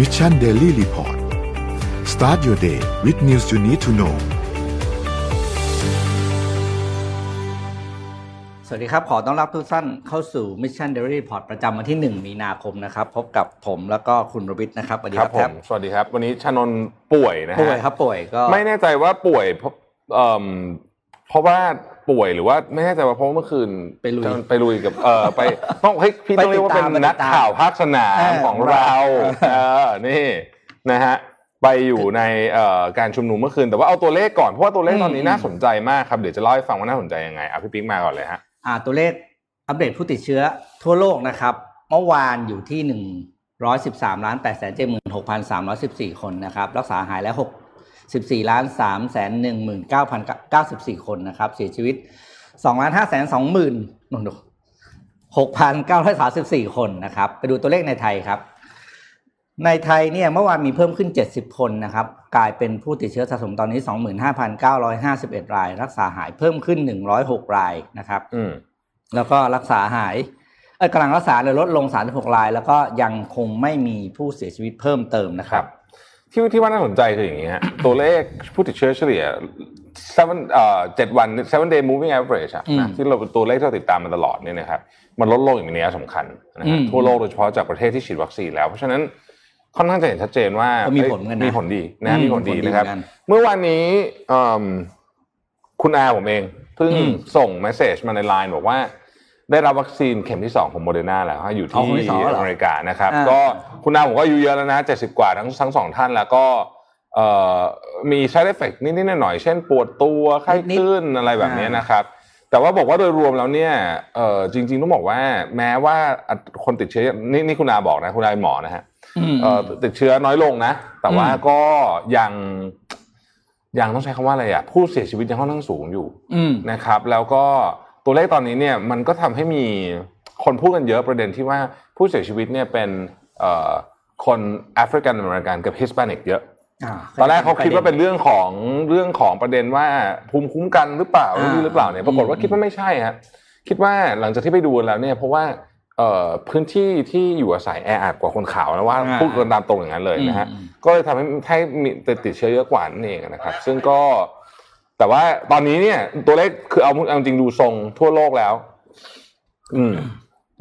Mission Daily Report start your day with news you need to know สวัสดีครับ ขอต้อนรับทุกท่านเข้าสู่ Mission Daily Report ประจำวันที่ 1 มีนาคมนะครับ พบกับผมแล้วก็คุณรวิศนะครับสวัสดีครับครับผมสวัสดีครับ วันนี้ชนนท์ป่วยนะฮะป่วยครับป่วยก็ไม่แน่ใจว่าป่วยเพราะเอ่มเพราะว่า ป่วยหรือว่าไม่แน่ใจว่าเพราะว่าเมื่อคืนไปลุยจะไปลุยกับเออไปต้องเฮ้ยพี่ต้องเรียกว่าเป็นไปติดตามนักข่าวภาคสนามเออของของเราเราเออนี่นะฮะไปอยู่ในเอ่อการชุมนุมเมื่อคืนแต่ว่าเอาตัวเลขก่อนเพราะว่าตัวเลขตอนนี้น่าสนใจมากครับเดี๋ยวจะเล่าให้ฟังว่าน่าสนใจยังไงอะพี่ปิ๊กมาก่อนเลยฮะอ่าตัวเลขอัปเดตผู้ติดเชื้อทั่วโลกนะครับ เมื่อวานอยู่ที่113ล้าน8 7 6 3 1 4คนนะครับ รักษาหายแล้ว 64ล้าน3 1 9 0 9 4 คนนะครับ เสียชีวิต 2 ล้าน5 2 0 0 0 0 6,934 คนนะครับ ไปดูตัวเลขในไทยครับ ในไทยเนี่ยเมื่อวานมีเพิ่มขึ้น 70 คนนะครับ กลายเป็นผู้ติดเชื้อสะสมตอนนี้ 25,951 ราย รักษาหายเพิ่มขึ้น 106 รายนะครับอืมแล้วก็รักษาหายเอ้ยกำลังรักษาเลยลดลง 36 ราย แล้วก็ยังคงไม่มีผู้เสียชีวิตเพิ่มเติมนะครับ ที่ที่ว่าน่าสนใจคืออย่างนี้ฮะตัวเลขผู้ติดเชื้อเฉลี่ย seven เอ่อเจ็ดวัน seven day moving average อะอืมนะที่เราตัวเลขที่เราติดตามมาตลอดเนี่ยนะครับมันลดลงอย่างมีนัยสำคัญนะอืมฮะทั่วโลกโดยเฉพาะจากประเทศที่ฉีดวัคซีนแล้ว เพราะฉะนั้นค่อนข้างจะเห็นชัดเจนว่าก็มีผลเหมือนกันนะมีผลดีนะอืมมีผลดีมีผลดีนะครับเหมือนกันเมื่อวานนี้เอิ่มคุณอาผมเองเพิ่งอืมส่ง message มาในไลน์บอกว่า ได้รับวัคซีนเข็มที่ 2 ของโมเดอร์นาแล้วฮะอยู่อ๋อที่เข็มที่สองแล้วเหรออเมริกานะครับอ่าก็คุณอาผมก็อายุเยอะแล้วนะ70กว่าทั้งทั้งสองท่านแล้วก็เอ่อมี side effect นิดๆหน่อยๆเช่นปวดตัวไข้ขึ้นอะไรแบบนี้นะครับ แต่ว่าบอกว่าโดยรวมแล้วเนี่ยเอ่อจริง ๆ ต้องบอกว่าแม้ว่าคนติดเชื้อนี่นี่คุณอาบอกนะคุณอาเป็นหมอนะฮะอืมเอ่อติดเชื้อน้อยลงนะ แต่ว่าอืมก็ยังยังต้องใช้คำว่าอะไรอะผู้เสียชีวิตยังค่อนข้างสูงอยู่อืมนะครับ แล้วก็ ตัวเลขตอนนี้เนี่ยมันก็ทำให้มีคนพูดกันเยอะประเด็นที่ว่าผู้เสียชีวิตเนี่ยเป็นเอ่อคนแอฟริกันอเมริกันกับ Hispanic เยอะาตอนแรกเขาคิดว่าเป็นเรื่องของเรื่องของประเด็นว่าภูมิคุ้มกันหรือเปล่าอ่าหรือหรือเปล่าเนี่ยปรากฏว่าอืมคิดว่าไม่ใช่ฮะคิดว่าหลังจากที่ไปดูแล้วเนี่ยเพราะว่าเอ่อพื้นที่ที่อยู่อาศัยแออัดกว่าคนขาวนะว่าอ่าพูดกันตามตรงอย่างนั้นเลยนะฮะอืมก็เลยทำให้ให้มีติดติดเชื้อเยอะกว่านั่นเองนะครับ ซึ่งก็ แต่ว่าตอนนี้เนี่ย ตัวเลขคือเอาเอาจริงดูทรงทั่วโลกแล้ว อืม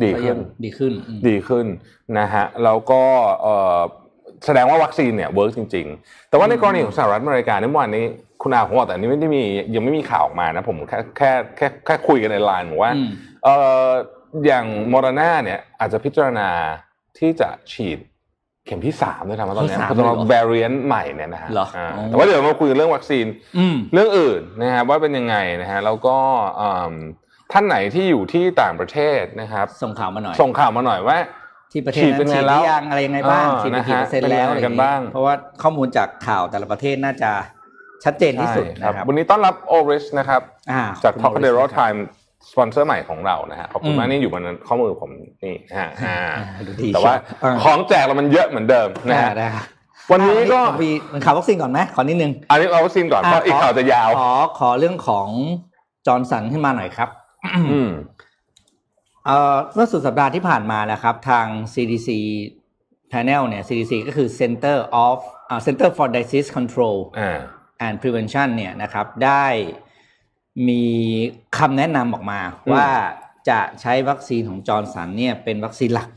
ดีขึ้ยังดีขึ้นอืมดีขึ้นนะฮะแล้วก็เอ่อแสดงว่าวัคซีนเนี่ย work จริง ๆ แต่ว่าในกรณีของสหรัฐอเมริกาในเมื่อวานนี้คุณอาผมบอกแต่อันนี้ไม่ได้มียังไม่มีข่าวออกมานะ ผมแค่แค่แค่แค่คุยกันในไลน์บอกว่าอืมเอ่ออย่างโมเดอร์นาเนี่ย อาจจะพิจารณาที่จะฉีดเข็มที่สามด้วยทำตอนเนี้ยเข็มที่สามสำหรับเลยเหรอ variant ใหม่เนี่ยนะฮะเหรออ่าอ๋อแต่ว่าเดี๋ยวมาคุยเรื่องวัคซีนอืมเรื่องอื่นนะครับว่าเป็นยังไงนะฮะแล้วก็อืมท่านไหนที่อยู่ที่ต่างประเทศนะครับ ส่งข่าวมาหน่อย ส่งข่าวมาหน่อยว่า ที่ประเทศฉีดนั้เป็นนไงฉีดหแล้รืวอยังอะไรยังไงบ้างอ่าฉีดไปนะกี่ฮะเปอร์เซ็นต์เป็นยังแล้วไงอะไรอกันย่างบ้างงี้เพราะว่าข้อมูลจากข่าวแต่ละประเทศน่าจะชัดเจนที่สุดใช่ครับนะครับวันนี้ต้อนรับโอริสนะครับอ่าจากคุณ Top โอริส c a d e r o นะครับ Time สปอนเซอร์ใหม่ของเรานะฮะขอบคุณอืมมากนี่อยู่บนข้อมือผมนี่ฮะอ่าอ่าดูดีแต่ว่าอ่าของแจกเรามันเยอะเหมือนเดิมนะฮะได้ครับวันนี้ก็อะมีมันข่าววัคซีนก่อนไหมขอนิดนึงอันนี้เอาวัคซีนก่อนเพราะอีกข่าวจะยาวขอขอเรื่องของจอร์นสันขึ้นมาหน่อยครับอืมเอ่อเมื่อสุดสัปดาห์ที่ผ่านมานะครับ ทาง CDC panel เนี่ย CDC ก็คือ Center of อ่า Center for Disease Control อ่า and Prevention เนี่ยนะครับ ได้ มีคำแนะนำออกมาอืมว่าจะใช้วัคซีนของจอร์นสันเนี่ยเป็นวัคซีนหลัก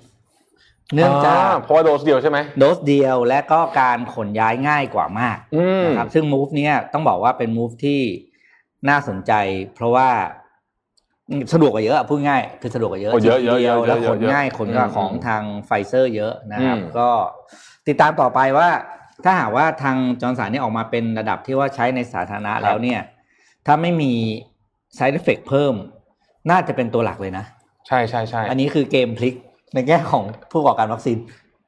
เนื่องจากเพราะว่าโดสเดียวใช่ไหมโดสเดียวและก็การขนย้ายง่ายกว่ามากอืมนะครับซึ่ง move เนี้ยต้องบอกว่าเป็น move ที่น่าสนใจ เพราะว่าสะดวกกว่าเยอะอะพูดง่ายคือสะดวกกว่าเยอะโอ้เยอะเยอะทีดีวเยอะแล้วเยขอะนเยอะง่ายขนกว่าอืมของทางไฟเซอร์เยอะนะครับอืมก็ติดตามต่อไปว่า ถ้าหากว่าทางจอร์นสันนี่ออกมาเป็นระดับที่ว่าใช้ในสาธารณะแล้วเนี่ย ถ้าไม่มี side effect เพิ่ม น่าจะเป็นตัวหลักเลยนะ ใช่ใช่ใช่อันนี้คือเกมพลิกในแง่ของผู้ประกอบการวัคซีน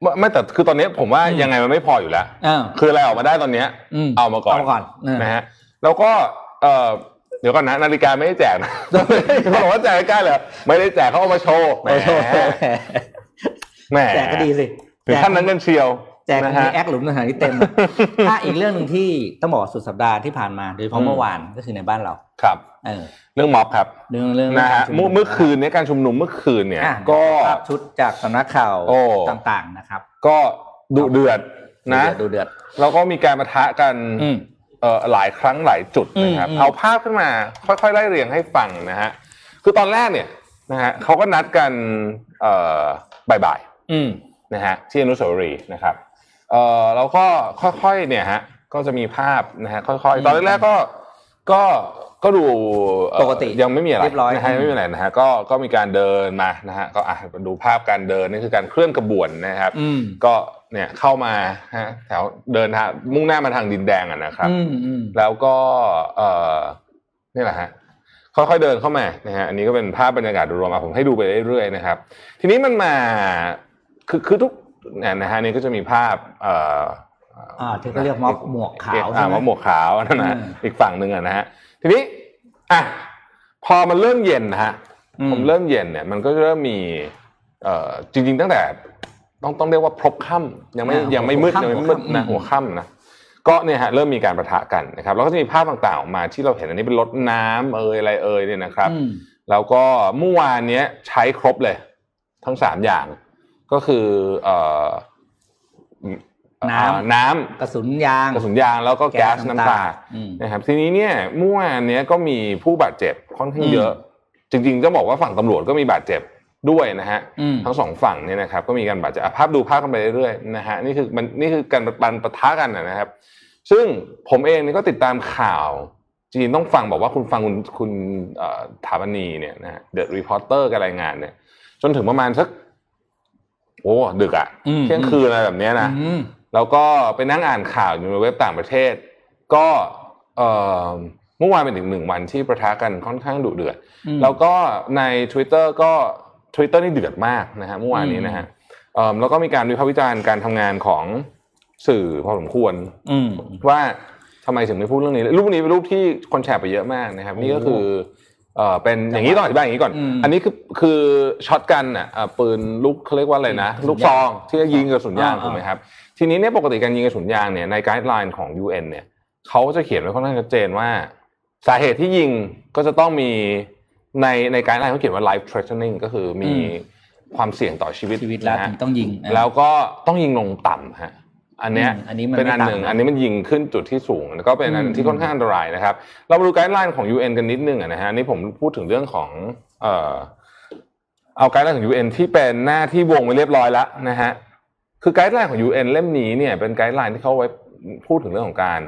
ไม่ไม่แต่คือตอนนี้ผมว่าอืมยังไงมันไม่พออยู่แล้วอ่าคืออะไรออกมาได้ตอนเนี้ยมเอามาก่อนเอามาก่อนเออนะฮะแล้วก็เออเดี๋ยวก่อนนะนาฬิกาไม่ได้แจกนะเขาบอกว่าแจกใกล้ๆเลยไม่ได้แจกเขาเอามาโชว์แหมแหมแจกก็ดีสิถึงขั้นนั้นกันเชียว แจกนะมีฮะแอคหลุมสถานที่เต็มถ้าอีกเรื่องหนึ่งที่ต้องบอกว่าสุดสัปดาห์ที่ผ่านมาโดยเฉพาะอืมเมื่อวานก็คือในบ้านเราครับเออเรื่องม็อบครับเรื่องเรื่องนะฮะการชุเมื่อเมื่อคืนเนี้การชุมนุมเมื่อคืนเนี่ยอะก็ภาพชุดจากสำนักข่าวโอ้ต่างๆนะครับ ก็ดุเดือดนะดูเดือดแล้วก็มีการประทะกันอืมเอ่อหลายครั้งหลายจุดนะครับอืมอืมเอาภาพขึ้นมา ค่อยๆไล่เรียงให้ฟังนะฮะคือตอนแรกเนี่ยนะฮะเขาก็นัดกันเอ่อบ่ายอืมๆนะฮะที่อนุสาวรีย์นะครับ เอ่อแล้วก็ค่อยๆเนี่ยฮะก็จะมีภาพนะฮะค่อยอืมๆตอนแรกๆก็ก็ก็ดูเอ่อปกติยังไม่มีอะไรเรียบร้อยนะฮะไม่มีอะไรนะฮะก็ก็มีการเดินมานะฮะก็อะดูภาพการเดินนี่คือการเคลื่อนกระบวนนะครับอืมก็เนี่ยเข้ามาฮะแถวเดินทางมุ่งหน้ามาทางดินแดงอะนะครับอืมอืมแล้วก็เอ่อนี่แหละฮะค่อยๆเดินเข้ามานะฮะอันนี้ก็เป็นภาพบรรยากาศโดยรวมอะผมให้ดูไปเรื่อยๆนะครับ ทีนี้มันมาคือคือทุกเนี่ยนะฮะนี่ก็จะมีภาพเอ่ออ่าที่เขาเรียกม็อบหมวกขาวอ่ใช่ไหมม็อบหมวกขาวนั่นนะอืมอีกฝั่งหนึ่งอะนะฮะทีนี้อะพอมันเริ่มเย็นนะฮะอืมผมเริ่มเย็นเนี่ยมันก็เริ่มมีเอ่อจริง ๆ ตั้งแต่ต้องต้องเรียกว่าพลบค่ำยังไม่อ่ายังไม่มืดหัวค่ำยังไม่มืดนะหัหัววค่ำค่ำนะก็เนี่ยฮะเริ่มมีการประทะกันนะครับแล้วก็จะมีภาพต่างๆออกมาที่เราเห็นอันนี้เป็นรถน้ำเอยอะไรเอยเนี่ยนะครับอืมแล้วก็เมื่อวานเนี้ยใช้ครบเลย ทั้งสามอย่าง ก็คือเอ่อน้ำเอ่อน้ำกระสุนยางกระสุนยางแล้วก็แก๊สน้ำตาอืมนะครับทีนี้เนี่ยเมื่อวานเนี้ยก็มีผู้บาดเจ็บค่อนข้างเยอะ จริงๆจะบอกว่าฝั่งตำรวจก็มีบาดเจ็บด้วยนะฮะอืมทั้งสองฝั่งเนี่ยนะครับก็มีการบาดเจ็บอะภาพดูภาพกันไปเรื่อยๆนะฮะนี่คือมันนี่คือการปันปะทะกันนะครับ ซึ่งผมเองเนี่ยก็ติดตามข่าวจริงๆต้องฟังบอกว่าคุณฟังคุณคุณเอ่อฐปณีย์เนี่ยนะฮะ The Reporters กับรายงานเนี่ยจนถึงประมาณสัก โอ้ดึกอะอืมเที่ยงคืนอะไรแบบเนี้ยนะอืมแล้วก็ไปนั่งอ่านข่าวอยู่ในเว็บต่างประเทศ ก็เอ่อเมื่อวานเป็นอีกหนึ่งวันที่ปะทะกันค่อนข้างดุเดือดอืมแล้วก็ใน Twitter ก็ Twitter นี่เดือดมากนะฮะเมื่อวานนี้นะฮะเอิ่มแล้วก็มีการวิพากษ์วิจารณ์การทำงานของสื่อพอสมควรอืมว่าทำไมถึงไม่พูดเรื่องนี้รูปนี้เป็นรูปที่คนแชร์ไปเยอะมากนะครับ นี่ก็คือ เอ่อเป็นอย่างนี้ต้องอธิบายอย่างนี้ก่อนอืมอันนี้คือคือ shotgun อะเอ่อปืนลูกเขาเรียกว่าอะไรนะกระสุนยางลูกซองที่จะยิงกระสุนยางอ่าถูกไหมครับ ทีนี้เนี่ยปกติการยิงกระสุนยางเนี่ยในไกด์ไลน์ของ UN เนี่ยเขาจะเขียนไว้ค่อนข้างชัดเจนว่า สาเหตุที่ยิงก็จะต้องมีในใน guideline เขาเขียนว่า life threatening ก็คือมีอืมความเสี่ยงต่อชีวิตชีวิตแล้วนะฮะถึงต้องยิงอะแล้วก็ต้องยิงลงต่ำฮะ อันเนี้ยอืมอันนี้มันเป็นอันไม่ต่ำหนึ่งนะอันนี้มันยิงขึ้นจุดที่สูงแล้วก็เป็นอันอืมที่ค่อนข้างอันตรายนะครับ เรามาดู guideline ของ UN กันนิดนึงอะนะฮะอันนี่ผมพูดถึงเรื่องของเอ่อเอา guideline ของ UN ที่เป็นหน้าที่วงไว้เรียบร้อยแล้วนะฮะคือ guideline ของ UN เล่มนี้เนี่ยเป็น guideline ที่เขาไว้พูดถึงเรื่องของการ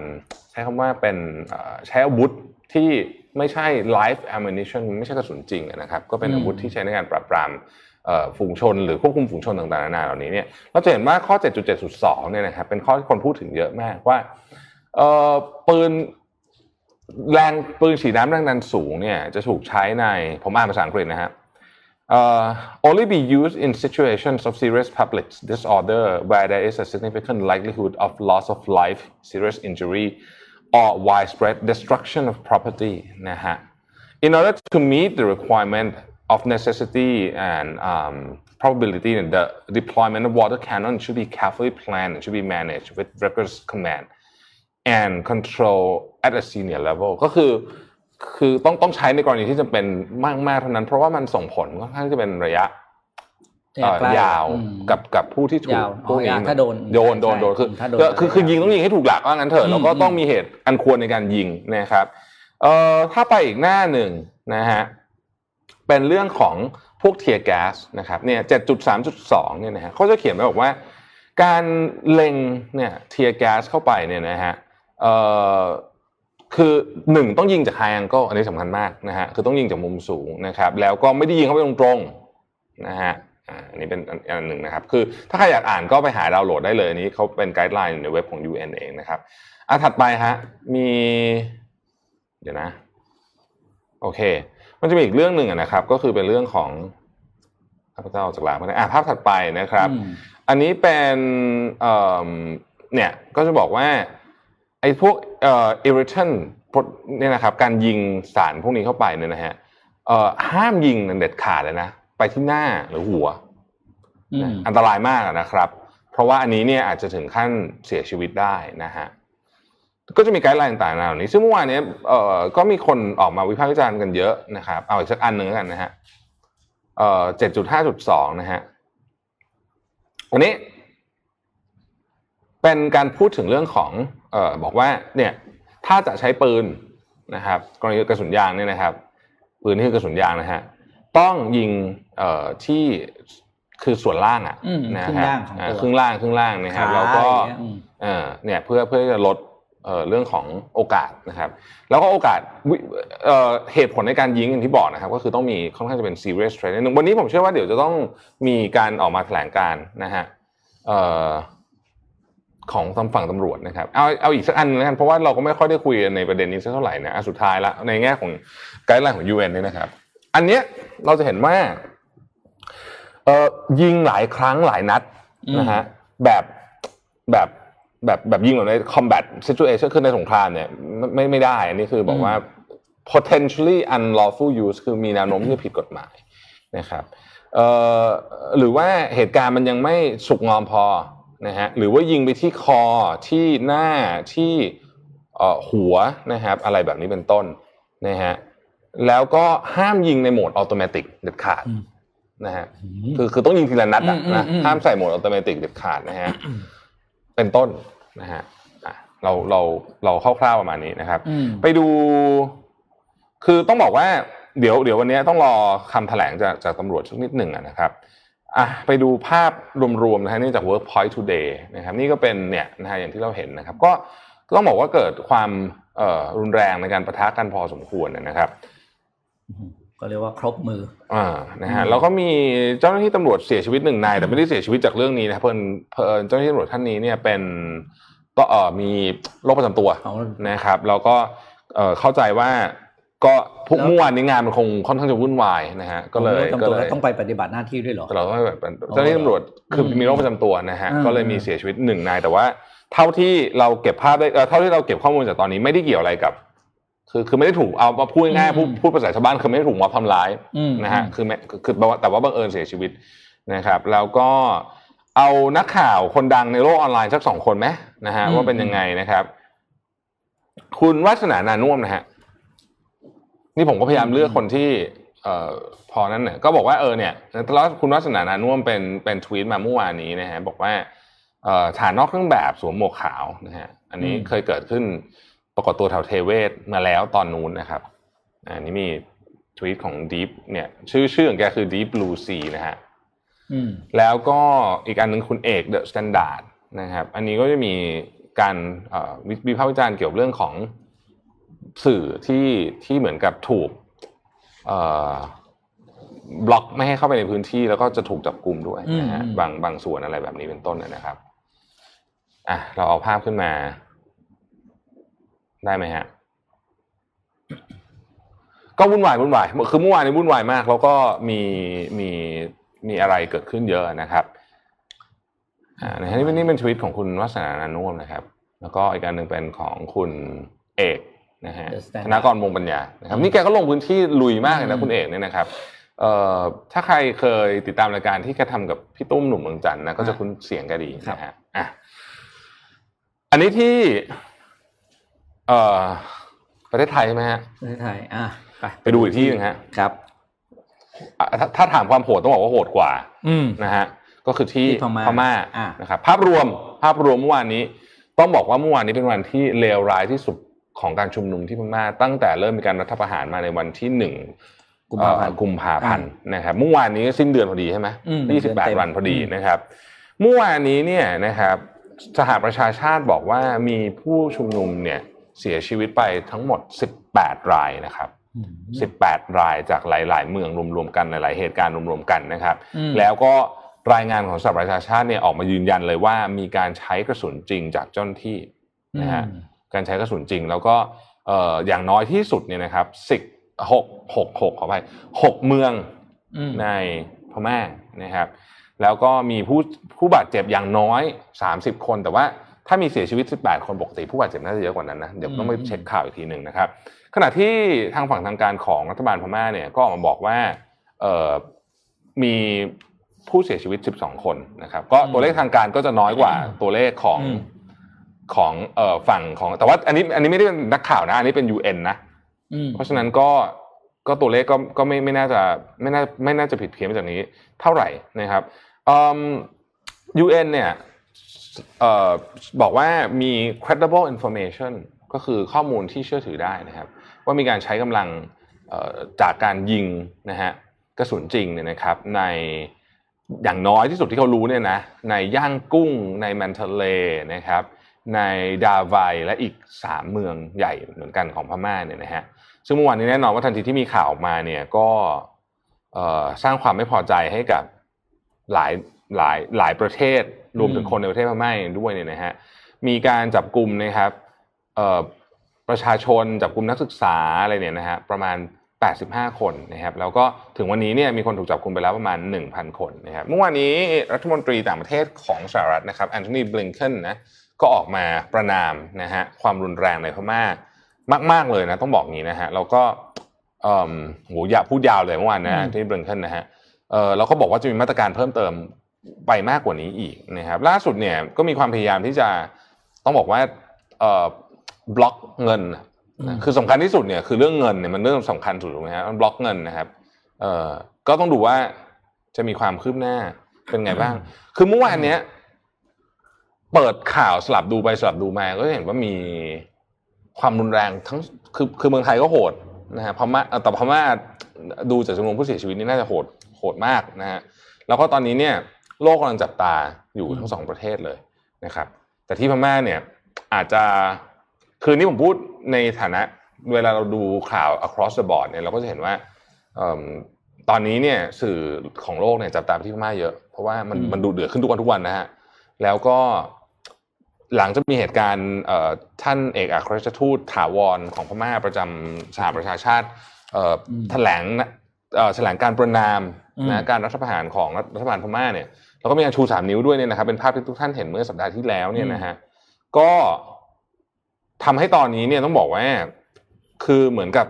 ใช้คำว่าเป็นเอ่อใช้อาวุธที่ไม่ใช่ live ammunition ไม่ใช่กระสุนจริงอะนะครับ ก็เป็นอาวุธที่ใช้ในการปราบปรามเอ่อ ฝูงชนหรือควบคุมฝูงชนต่างๆนานาเหล่านี้เนี่ยเราจะเห็นว่าข้อ 7.7.2 เนี่ยนะครับเป็นข้อที่คนพูดถึงเยอะมากว่าปืนแรงปืนฉีดน้ำแรงดันสูงเนี่ยจะถูกใช้ในผมอ่านภาษาอังกฤษนะฮะ uh, only be used in situations of serious public disorder where there is a significant likelihood of loss of life, serious injury, or widespread destruction of property นะฮะ In order to meet the requirement of necessity and um, probability, the deployment of water cannon should be carefully planned and should be managed with rigorous command and control at a senior level ก็คือคือต้องต้องใช้ในกรณีที่จำเป็นมากๆเท่านั้น เพราะว่ามันส่งผลค่อนข้างจะเป็นระยะเอ่อใกล้ยาวอืมกับกับผู้ที่ถูกยาวพวกนี้อ๋อถ้าโดนโดนโดนใช่โดนคือถ้าโดนก็คือคือระยะยิงต้องยิงให้ถูกหลักว่างั้นเถอือะมแล้วก็ต้องอืมมีเหตุอันควรในการยิงนะครับเอ่อถ้าไปอีกหน้าหนึ่งนะฮะ เป็นเรื่องของพวก tear gas นะครับเนี่ยเจ็ดจุดสามจุดสองเนี่ยนะฮะเขาจะเขียนไว้บอกว่า การเล็งเนี่ย tear gas เข้าไปเนี่ยนะฮะเอ่อคือหนึ่งต้องยิงจาก high angle อันนี้สำคัญมากนะฮะคือต้องยิงจากมุมสูงนะครับแล้วก็ไม่ได้ยิงเข้าไปตรงๆนะฮะอันนี้เป็นอันอันหนึ่งนะครับ คือถ้าใครอยากอ่านก็ไปหาดาวน์โหลดได้เลยอันนี้เขาเป็น guideline ในเว็บของ UN เองนะครับอะถัดไปฮะมี เดี๋ยวนะ โอเค มันจะมีอีกเรื่องหนึ่งอะนะครับ ก็คือเป็นเรื่องของข้าพเจ้าออกจากลาไปนะอะภาพถัดไปนะครับอืมอันนี้เป็นเอ่อเนี่ยก็จะบอกว่าไอ้พวกเอ่อ irritant เนี่ยนะครับ การยิงสารพวกนี้เข้าไปเนี่ยนะฮะเอ่อห้ามยิงเด็ดขาดเลยนะไปที่หน้าหรือหัวอืมอันตรายมากนะครับ เพราะว่าอันนี้เนี่ยอาจจะถึงขั้นเสียชีวิตได้นะฮะ ก็จะมีไกด์ไลน์ต่างๆเหล่านี้ซึ่งเมื่อวานเนี้ยเอ่อก็มีคนออกมาวิพากษ์วิจารณ์กันเยอะนะครับ เอาอีกสักอันหนึ่งแล้วกันนะฮะเอ่อเจ็ดจุดห้าจุดสองนะฮะอันนี้ เป็นการพูดถึงเรื่องของเอ่อบอกว่าเนี่ยถ้าจะใช้ปืนนะครับกรณีกระสุนยางเนี่ยนะครับ ปืนที่คือกระสุนยางนะฮะต้องยิงเอ่อที่คือส่วนล่างอะอืมนะครึ่งฮะล่างของอ่าตัวครึ่งล่างครึ่งล่างนะครับขาแล้วก็อย่างเงี้ยอืมเอ่อเนี่ยเพื่อเพื่อจะลด เอ่อเรื่องของโอกาสนะครับ แล้วก็โอกาสวิเอ่อเหตุผลในการยิงอย่างที่บอกนะครับ ก็คือต้องมีค่อนข้างจะเป็น serious threat นิดนึงวันนี้ผมเชื่อว่าเดี๋ยวจะต้องมีการออกมาแถลงการนะฮะเอ่อของทางฝั่งตำรวจนะครับเอาเอาอีกสักอันนึงนะครับเพราะว่าเราก็ไม่ค่อยได้คุยกันในประเด็นนี้สักเท่าไหร่นะอันสุดท้ายละในแง่ของไกด์ไลน์ของ UN เนี่ยนะครับ อันเนี้ยเราจะเห็นว่าเอ่อยิงหลายครั้งหลายนัดนะฮะแบบแบบ แบบแบบยิงแบบใน combat situation คือในสงครามเนี่ยไม่ไม่ไม่ได้ อันนี้คือบอกว่า potentially unlawful use คือมีแนวโน้มที่จะผิดกฎหมายนะครับเอ่อหรือว่าเหตุการณ์มันยังไม่สุกงอมพอนะฮะหรือว่ายิงไปที่คอที่หน้าที่เอ่อหัวนะครับอะไรแบบนี้เป็นต้นนะฮะแล้วก็ห้ามยิงในโหมดอัตโนมัติเด็ดขาดอืมนะฮะคือคือต้องยิงทีละนัดอะอืมนะอืมอืมห้ามใส่โหมดอัตโนมัติเด็ดขาดนะฮะ เป็นต้นนะฮะอะเราเราเราคร่าวๆประมาณนี้นะครับอืมไปดู คือต้องบอกว่าเดี๋ยวเดี๋ยววันนี้ต้องรอคำแถลงจากจากตำรวจสักนิดหนึ่งอะนะครับอะไปดูภาพรวมๆนะฮะนี่จาก Workpoint Today นะครับ นี่ก็เป็นเนี่ยนะฮะอย่างที่เราเห็นนะครับ ก็ก็ต้องบอกว่าเกิดความเอ่อรุนแรงในการประทะกันพอสมควรนะครับ ก็เรียกว่าครบมืออ่านะฮะอืมแล้วก็มีเจ้าหน้าที่ตำรวจเสียชีวิตหนึ่งนายแต่ไม่ได้เสียชีวิตจากเรื่องนี้นะครับเพิ่นเพิ่นเจ้าหน้าที่ตำรวจท่านนี้เนี่ยเป็นก็เอ่อมีโรคประจำตัวเอานะครับแล้วก็เอ่อเข้าใจว่าก็พวกแล้วเมื่อวานนี้งานมันคงค่อนข้างจะวุ่นวายนะฮะก็เลยโรคประจำก็ตัวเลยแล้วต้องไปปฏิบัติหน้าที่ด้วยเหรอแต่เราต้องให้แบบเป็นเจ้าหน้าที่ตำรวจคืออมมีโรคประจำตัวนะฮะอืมก็เลยมีเสียชีวิตหนึ่งนายแต่ว่า เท่าที่เราเก็บภาพได้เอ่อเท่าที่เราเก็บข้อมูลจากตอนนี้ไม่ได้เกี่ยวอะไรกับ คือคือไม่ได้ถูกเอามาพูดง่ายๆพูดพูดภาษาชาวบ้านคือไม่ได้ถูกมอบทำร้ายอืมนะฮะคือแม้คือคือแต่ว่าบังเอิญเสียชีวิตนะครับ แล้วก็เอานักข่าวคนดังในโลกออนไลน์สักสองคนไหมนะฮะอืมว่าเป็นยังไงนะครับ คุณวัฒนานานุ่วมนะฮะนี่ผมก็พยายามเลือกคนที่เอ่อพอนั้นเนี่ยก็บอกว่าเออเนี่ยแล้วคุณวาสนานาน่วมเป็นเป็นทวีตมาเมื่อวานนี้นะฮะบอกว่าเอ่อทหารนอกเครื่องแบบสวมหมวกขาวนะฮะอันนี้อืมเคยเกิดขึ้น ปรากฏตัวแถวเทเวศร์มาแล้วตอนนู้นนะครับอันนี้มีทวีตของ Deep เนี่ย ชื่อชื่อของแกคือ Deep Blue Sea นะฮะอืมแล้วก็อีกอันหนึ่งคุณเอก The Standard นะครับ อันนี้ก็จะมีการเอ่อวิวิพากษ์วิจารณ์เกี่ยวกับเรื่องของสื่อที่ที่เหมือนกับถูกเอ่อบล็อกไม่ให้เข้าไปในพื้นที่ แล้วก็จะถูกจับกลุ่มด้วยนะฮะอืมบางบางส่วนอะไรแบบนี้เป็นต้นนะครับ อะเราเอาภาพขึ้นมา ได้ไหมฮะก็วุ่นวายวุ่นวายคือเมื่อวานนี้วุ่นวายมาก แล้วก็มีมีมีอะไรเกิดขึ้นเยอะนะครับอ่านะฮะนี่เป็นนี่เป็นทวิตของคุณวัฒนานานุ่วมนะครับ แล้วก็อีกการหนึ่งเป็นของคุณเอกนะฮะ The Standard ธนากรวงปัญญานะครับนี่แกก็ลงพื้นที่ลุยมากเลยนะคุณเอกเนี่ยนะครับเอ่อถ้าใครเคยติดตามรายการที่แกทำกับพี่ตุ้มหนุ่มเมืองจันทร์นะก็จะคุ้นเสียงแกดีนะฮะอะอันนี้ที่ เอ่อประเทศไทยใช่ไหมฮะประเทศไทยอะไปไปดูอีกที่หนึ่งฮะครับอะถ้าถ้าถามความโหดต้องบอกว่าโหดกว่าอืมนะฮะก็คือที่ที่พม่าอะนะครับภาพรวมภาพรวมเมื่อวานนี้ ต้องบอกว่าเมื่อวานนี้เป็นวันที่เลวร้ายที่สุดของการชุมนุมที่พม่าตั้งแต่เริ่มมีการรัฐประหารมาในวันที่หนึ่งกุมภาพันธ์เอ่อกุมภาพันธ์นะครับเมื่อวานนี้สิ้นเดือนพอดีใช่ไหมอืมยี่สิบแปดเดือนเต็มวันพอดีอืมนะครับเมื่อวานนี้เนี่ยนะครับสหประชาชาติบอกว่ามีผู้ชุมนุมเนี่ย เสียชีวิตไปทั้งหมด 18 รายนะครับอืม18 รายจากหลาย ๆ เมืองรวมๆกันหลาย ๆ เหตุการณ์รวมๆกันนะครับอืมแล้วก็รายงานของสหประชาชาติเนี่ยออกมายืนยันเลยว่ามีการใช้กระสุนจริงจากเจ้าหน้าที่นะฮะอืมการใช้กระสุนจริงแล้วก็เอ่ออย่างน้อยที่สุดเนี่ยนะครับสิบหกหกหกขอไปหกเมืองอืมในพม่านะครับ แล้วก็มีผู้ผู้บาดเจ็บอย่างน้อย30คนแต่ว่า ถ้ามีเสียชีวิต 18 คนปกติผู้บาดเจ็บน่าจะเยอะกว่านั้นนะเดี๋ยวต้องไปเช็คข่าวอีกทีหนึ่งนะครับขณะที่ทางฝั่งทางการของรัฐบาลพม่าเนี่ยก็ออกมาบอกว่าเอ่อมีผู้เสียชีวิต 12 คนนะครับ ก็ตัวเลขทางการก็จะน้อยกว่าตัวเลขของอืมของเอ่อฝั่งของแต่ว่าอันนี้อันนี้ไม่ได้เป็นนักข่าวนะ อันนี้เป็น UN นะอืมเพราะฉะนั้นก็ก็ตัวเลขก็ก็ไม่ไม่น่าจะไม่น่าไม่น่าจะผิดเพี้ยนไปจากนี้เท่าไหร่นะครับอืม UN เนี่ยเอ่อ บอกว่ามี credible information ก็คือข้อมูลที่เชื่อถือได้นะครับ ว่ามีการใช้กำลังจากการยิงนะฮะกระสุนจริงเนี่ยนะครับ ในอย่างน้อยที่สุดที่เขารู้เนี่ยนะในย่างกุ้งในแมนเทเลนะครับ ในดาไวและอีกสามเมืองใหญ่เหมือนกันของพม่าเนี่ยนะฮะซึ่งเมื่อวานนี้แน่นอนว่าทันทีที่มีข่าวออกมาเนี่ยก็สร้างความไม่พอใจให้กับหลาย หลายหลายประเทศรวมถึงคนในประเทศพม่าด้วยเนี่ยนะฮะมีการจับกลุ่มนะครับประชาชนจับกลุ่มนักศึกษาอะไรเนี่ยนะฮะประมาณ 85 คนนะครับแล้วก็ถึงวันนี้เนี่ยมีคนถูกจับกลุ่มไปแล้วประมาณ 1,000 คนนะครับเมื่อวานนี้รัฐมนตรีต่างประเทศของสหรัฐนะครับแอนโทนีบลิงเคนนะก็ออกมาประนามนะฮะความรุนแรงในพม่ามาก ๆ เลยนะต้องบอกงี้นะฮะแล้วก็เอ่อโหอยากพูดยาวเลยเมื่อวานนะที่บลิงเคนนะฮะเออแล้วก็บอกว่าจะมีมาตรการเพิ่มเติม ไปมากกว่านี้อีกนะครับล่าสุดเนี่ยก็มีความพยายามที่จะต้องบอกว่าเอ่อบล็อกเงิน คือสำคัญที่สุดเนี่ยคือเรื่องเงินเนี่ยมันเรื่องสำคัญสุดถูกไหมครับมันบล็อกเงินนะครับเอ่อก็ต้องดูว่าจะมีความคืบหน้าเป็นไงบ้าง คือเมื่อวานเนี้ยเปิดข่าวสลับดูไปสลับดูมาก็เห็นว่ามีความรุนแรงทั้งคือคือเมืองไทยก็โหดนะฮะพม่าแต่พม่าดูจากจำนวนผู้เสียชีวิตนี่น่าจะโหดโหดมากนะฮะแล้วก็ตอนนี้เนี่ย โลกกำลังจับตาอยู่ทั้งสองประเทศเลยนะครับ แต่ที่พม่าเนี่ยอาจจะคือนี่ผมพูดในฐานะเวลาเราดูข่าว across the board เนี่ยเราก็จะเห็นว่าตอนนี้เนี่ยสื่อของโลกเนี่ยจับตาไปที่พม่าเยอะ เพราะว่ามันมันดูเดือดขึ้นทุกวันทุกวันนะฮะแล้วก็หลังจะมีเหตุการณ์ท่านเอกอัครราชทูตถาวรของพม่าประจำสหประชาชาติแถลงแถลงการประนามนะการรัฐประหารของรัฐบาลพม่าเนี่ย เราก็มีการชูสามนิ้วด้วยเนี่ยนะครับ เป็นภาพที่ทุกท่านเห็นเมื่อสัปดาห์ที่แล้วเนี่ยนะฮะก็ทำให้ตอนนี้เนี่ยต้องบอกว่า คือเหมือนกับ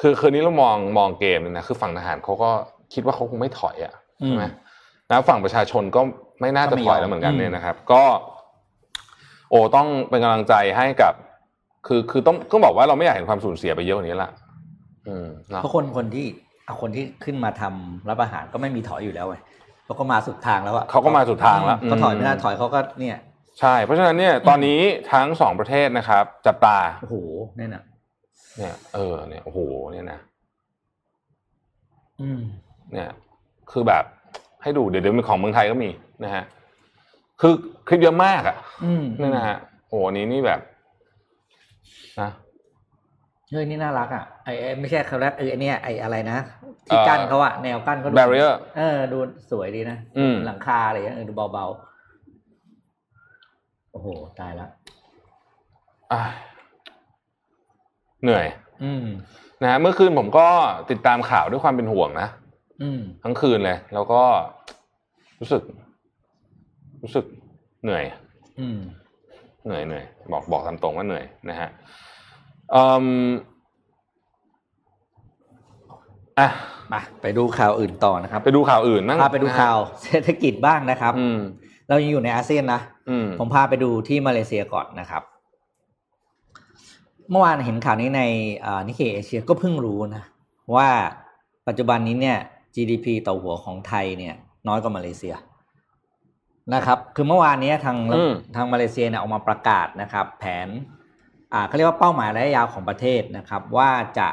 คือคืนนี้เรามองมองเกมนะคือฝั่งทหารเขาก็คิดว่าเขาคงไม่ถอยอะใช่ไหมแล้วฝั่งประชาชนก็ไม่น่าจะถอยแล้วเหมือนกันเนี่ยนะครับ ก็ โอ้ต้องเป็นกำลังใจให้กับ คือคือต้องก็บอกว่าเราไม่อยากเห็นความสูญเสียไปเยอะกว่านี้ละอืมเพราะคนคนที่เอาคนที่ขึ้นมาทำรับอาหารก็ไม่มีถอยอยู่แล้วไง เขาก็มาสุดทางแล้วอะเขาก็มาสุดทางแล้วก็ถอยไม่ได้ถอยเขาก็เนี่ย ใช่ เพราะฉะนั้นเนี่ยตอนนี้ทั้งสองประเทศนะครับ จับตาโอ้โหเนี่ยนะเนี่ย เออเนี่ยโอ้โหเนี่ยนะอืม เนี่ย คือแบบให้ดูเดี๋ยวเดี๋ยวมีของเมืองไทยก็มีนะฮะคือคลิปเยอะมากอะนี่นะฮะโอ้นี้นี่แบบนะ เฮ้ยนี่น่ารักอะไอ้ไม่ใช่เขาแรกเออเนี่ยไอ้อะไรนะที่กั้นเขาอะแนวกั้นเขาดู barrier เออ ดูสวยดีนะหลังคาอะไรอย่างเงี้ยดูเบาๆ โอ้โห ตายแล้วเหนื่อยอืม นะฮะเมื่อคืนผมก็ติดตามข่าวด้วยความเป็นห่วงนะ อืม ทั้งคืนเลย แล้วก็รู้สึก รู้สึกเหนื่อย อืม เหนื่อยเหนื่อยบอกบอกตามตรงว่าเหนื่อยนะฮะ อืมอะมาไปดูข่าวอื่นต่อนะครับ ไปดูข่าวอื่นนั่งไปดูข่าวเศรษฐกิจบ้างนะครับอืมเรายังอยู่ในอาเซียนนะผมพาไปดูที่มาเลเซียก่อนนะครับ เมื่อวานเห็นข่าวนี้ในนิเคเอเชียก็เพิ่งรู้นะ ว่าปัจจุบันนี้เนี่ย GDP ต่อหัวของไทยเนี่ย น้อยกว่ามาเลเซียนะครับ คือเมื่อวานนี้ทางทางมาเลเซียเนี่ยออกมาประกาศนะครับ แผนอ่า เขาเรียกว่าเป้าหมายระยะยาวของประเทศนะครับ ว่าจะ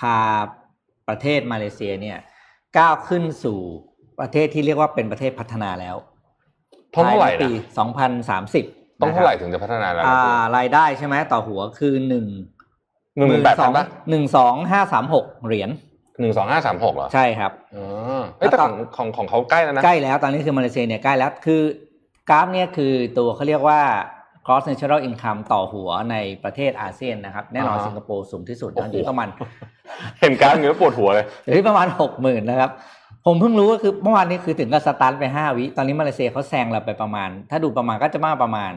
พาประเทศมาเลเซียเนี่ยก้าวขึ้นสู่ประเทศที่เรียกว่าเป็นประเทศพัฒนาแล้วต้องเท่าไหร่ปีสองพันสามสิบต้องเท่าไหร่ถึงจะพัฒนาแล้วอ่ารายได้ใช่ไหมต่อหัวคือหนึ่งหนึ่งแปดพันปะหนึ่งสองห้าสามหกเหรียญหนึ่งสองห้าสามหกเหรอ ใช่ครับอ๋อแต่ของของของเขาใกล้แล้วนะ ใกล้แล้วตอนนี้คือมาเลเซียเนี่ยใกล้แล้ว คือกราฟเนี่ยคือตัวเขาเรียกว่า cross natural income ต่อหัวในประเทศอาเซียนนะครับ แน่นอนสิงคโปร์สูงที่สุดอยู่ประมาณเห็นกราฟเงี้ยปวดหัวเลยอยู่ที่ประมาณหกหมื่นนะครับ ผมเพิ่งรู้ก็คือเมื่อวานนี้คือถึงกับ stun ไปห้าวิ ตอนนี้มาเลเซียเขาแซงเราไปประมาณ ถ้าดูประมาณก็จะมาประมาณ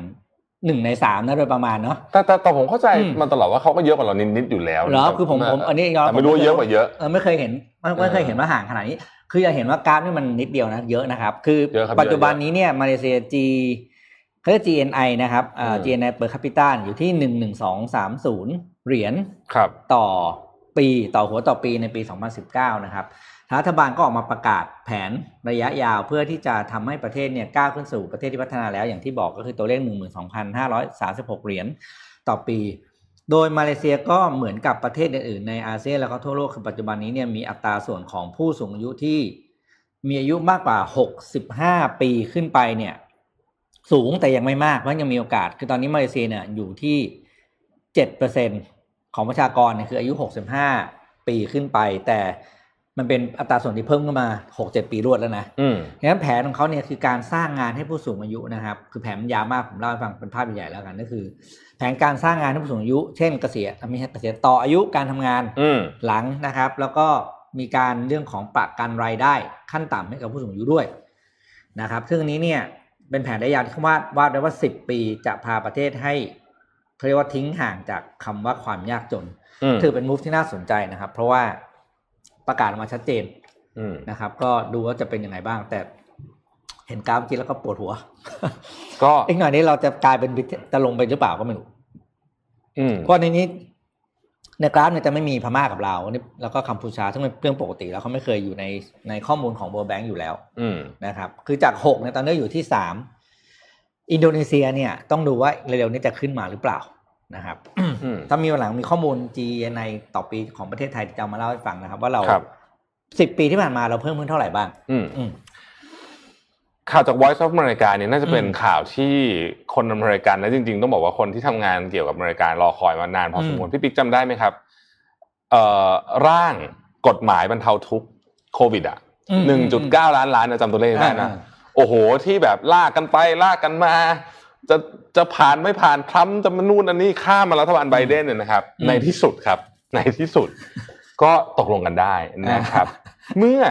หนึ่งในสามนะโดยประมาณเนาะแต่แต่ผมเข้าใจมาตลอดว่าเขาก็เยอะกว่าเรานิดๆอยู่แล้วเหรอคือผมผมอันนี้ยอมไม่รู้เยอะกว่าเยอะเออไม่เคยเห็นไม่เคยเห็นว่าห่างขนาดนี้ คือจะเห็นว่ากราฟนี่มันนิดเดียวนะเยอะนะครับ คือปัจจุบันนี้เนี่ยมาเลเซียจี เขาเรียก GNI นะครับอ่า GNI per capita อยู่ที่หนึ่งหนึ่งสองสามศูนย์เหรียญครับต่อปีต่อหัวต่อปีในปี 2019 นะครับรัฐบาลก็ออกมาประกาศแผนระยะยาวเพื่อที่จะทำให้ประเทศเนี่ยก้าวขึ้นสู่ประเทศที่พัฒนาแล้วอย่างที่บอกก็คือตัวเลข 12,536 เหรียญต่อปี โดยมาเลเซียก็เหมือนกับประเทศอื่นๆในอาเซียนแล้วก็ทั่วโลกคือปัจจุบันนี้เนี่ยมีอัตราส่วนของผู้สูงอายุที่มีอายุมากกว่า 65 ปีขึ้นไปเนี่ย สูงแต่ยังไม่มากเพราะยังมีโอกาส คือตอนนี้มาเลเซียเนี่ยอยู่ที่7%ของประชากรเนี่ยคืออายุ65ปีขึ้นไป แต่มันเป็นอัตราส่วนที่เพิ่มขึ้นมา6-7ปีรวดแล้วนะอืมดังนั้นแผนของเขาเนี่ยคือการสร้างงานให้ผู้สูงอายุนะครับ คือแผนมันยาวมากผมเล่าให้ฟังเป็นภาพใหญ่ๆแล้วกันก็คือ แผนการสร้างงานให้ผู้สูงอายุ เช่นเกษียณไม่ใช่เกษียณต่ออายุการทำงานอืมหลังนะครับ แล้วก็มีการเรื่องของประกันรายได้ขั้นต่ำให้กับผู้สูงอายุด้วยนะครับ ซึ่งอันนี้เนี่ย เป็นแผนระยะยาวที่เขาวาดวาดไว้ว่า10ปีจะพาประเทศให้เขาเรียกว่าทิ้งห่างจากคำว่าความยากจนอืมถือเป็นมูฟที่น่าสนใจนะครับ เพราะว่าประกาศออกมาชัดเจนอืมนะครับ ก็ดูว่าจะเป็นยังไงบ้าง แต่เห็นกราฟเมื่อกี้แล้วก็ปวดหัว ก็อีกหน่อยนี้เราจะกลายเป็นวิทจะลงไปหรือเปล่าก็ไม่รู้อืมเพราะในนี้ ในกราฟเนี่ยจะไม่มีพม่ากับลาวนี่แล้วก็กัมพูชาซึ่งเป็นเรื่องปกติแล้วเขาไม่เคยอยู่ในในข้อมูลของ World Bank อยู่แล้วอืมนะครับ คือจากหกเนี่ยตอนนี้อยู่ที่สามอินโดนีเซียเนี่ยต้องดูว่าเร็วๆนี้จะขึ้นมาหรือเปล่านะครับอืมถ้ามีวันหลังมีข้อมูล GNI ต่อปีของประเทศไทยจะเอามาเล่าให้ฟังนะครับ ว่าเราครับสิบปีที่ผ่านมาเราเพิ่มขึ้นเท่าไหร่บ้างอืมอืม ข่าวจาก Voice of America เนี่ยน่าจะเป็นอืมข่าวที่คนอเมริกันและจริง ๆ ต้องบอกว่าคนที่ทำงานเกี่ยวกับอเมริการอคอยมานานพอสมควรอืมพี่ปิ๊กจำได้ไหมครับเอ่อร่างกฎหมายบรรเทาทุกข์โควิดอะอืมหนึ่งจุดเก้าล้านล้านนะจำตัวเลขได้นะอ่าโอ้โหที่แบบลากกันไปลากกันมา จะจะผ่านไม่ผ่านทรัมป์จะมานู่นอันนี้ข้ามมารัฐบาลไบเดนเนี่ยนะครับอืมในที่สุดครับ ในที่สุด ก็ตกลงกันได้นะครับ เมื่อ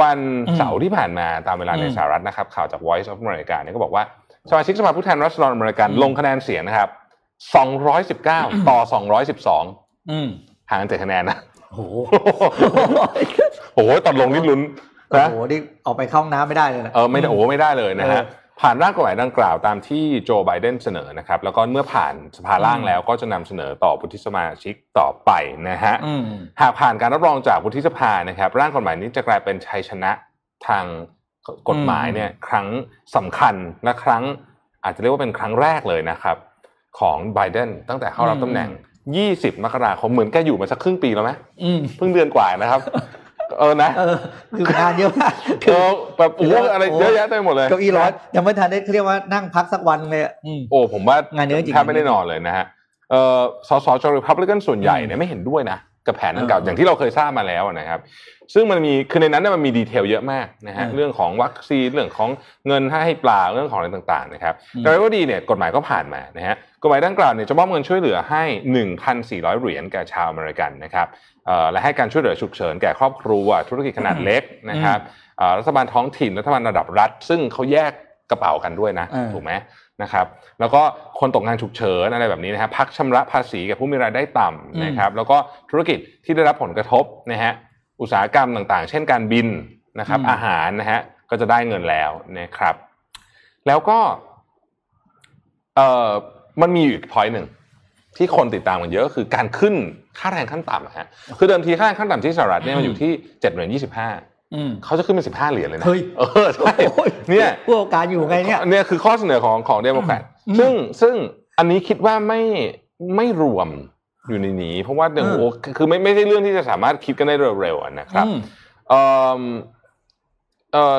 วันอืมเสาร์ที่ผ่านมาตามเวลาในอืมสหรัฐนะครับข่าวจาก Voice of America เนี่ยก็บอกว่าสมาชิกสภาผู้แทนราษฎรอเมริกันอืมลงคะแนนเสียงนะครับ 219 ต่อ 212อืมห่างกันเจ็ดคะแนนนะโอ้โหโอ้โหตอนลงนี่ลุ้นโอ้นะโหนี่ออกไปเข้าห้องน้ำไม่ได้เลยนะเออไม่ได้โอ้ไม่ได้เลยนะฮะเออ ผ่านร่างกฎหมายดังกล่าวตามที่โจไบเดนเสนอนะครับ แล้วก็เมื่อผ่านสภาล่างอืมแล้วก็จะนำเสนอต่อวุฒิสมาชิกต่อไปนะฮะอืมหากผ่านการรับรองจากวุฒิสภานะครับ ร่างกฎหมายนี้จะกลายเป็นชัยชนะทางกฎหมายเนี่ยครั้งสำคัญและครั้งอาจจะเรียกว่าเป็นครั้งแรกเลยนะครับ ของไบเดนตั้งแต่เข้ารับอืมตำแหน่ง 20 มกราคมเหมือนแกอยู่มาสักครึ่งปีแล้วไหมอืมเพิ่งเดือนกว่านะครับ เออนะเออคืองานเยอะมากเออแบบโอ้โหอะไรเยอะแยะเต็มไปหมดเลยเก้าอี้ร้อนยังไม่ทันได้เรียกว่านั่งพักสักวันเลยอะอืมโอ้ผมว่างานเยอะจริงแทบไม่ได้นอนเลยนะฮะเอ่อสสจริพับลิกันส่วนใหญ่เนี่ยไม่เห็นด้วยนะกับแผนดังกล่าวเอออย่างที่เราเคยทราบมาแล้วนะครับ ซึ่งมันมีคือในนั้นเนี่ยมันมีดีเทลเยอะมากนะฮะเออเรื่องของวัคซีนเรื่องของเงินให้เปล่าเรื่องของอะไรต่างๆนะครับอืมแต่ว่าดีเนี่ยกฎหมายก็ผ่านมานะฮะ กฎหมายดังกล่าวเนี่ยจะมอบเงินช่วยเหลือให้ 1,400 เหรียญแก่ชาวอเมริกันนะครับเอ่อและให้การช่วยเหลือฉุกเฉินแก่ครอบครัว ธุรกิจขนาดเล็กนะครับเอ่อรัฐบาลท้องถิ่นรัฐบาลระดับรัฐ ซึ่งเขาแยกกระเป๋ากันด้วยนะเออถูกไหมนะครับแล้วก็คนตกงานฉุกเฉินอะไรแบบนี้นะฮะพักชำระภาษีแก่ผู้มีรายได้ต่ำนะครับแล้วก็ธุรกิจที่ได้รับผลกระทบนะฮะอุตสาหกรรมต่างๆ เช่นการบินนะครับอืมอาหารนะฮะก็จะได้เงินแล้วนะครับ แล้วก็เอ่อ มันมีอยู่อีก point หนึ่งที่คนติดตามกันเยอะก็คือการขึ้นค่าแรงขั้นต่ำอะฮะคือเดิมทีค่าแรงขั้นต่ำที่สหรัฐเนี่ยมันอยู่ที่เจ็ดเหรียญยี่สิบห้าอืมเขาจะขึ้นเป็นสิบห้าเหรียญเลยนะเฮ้ยเออใช่โอ้ยเนี่ยผู้ประกอบการอยู่ไงเนี่ยเนี่ยคือข้อเสนอของของเดโมแครตอืมซึ่งซึ่งอันนี้คิดว่าไม่ไม่รวมอยู่ในนี้ เพราะว่าเดี๋ยวอืมโอ้คือไม่ไม่ใช่เรื่องที่จะสามารถคิดกันได้เร็วๆอะนะครับอืมเอ่อเอ่อ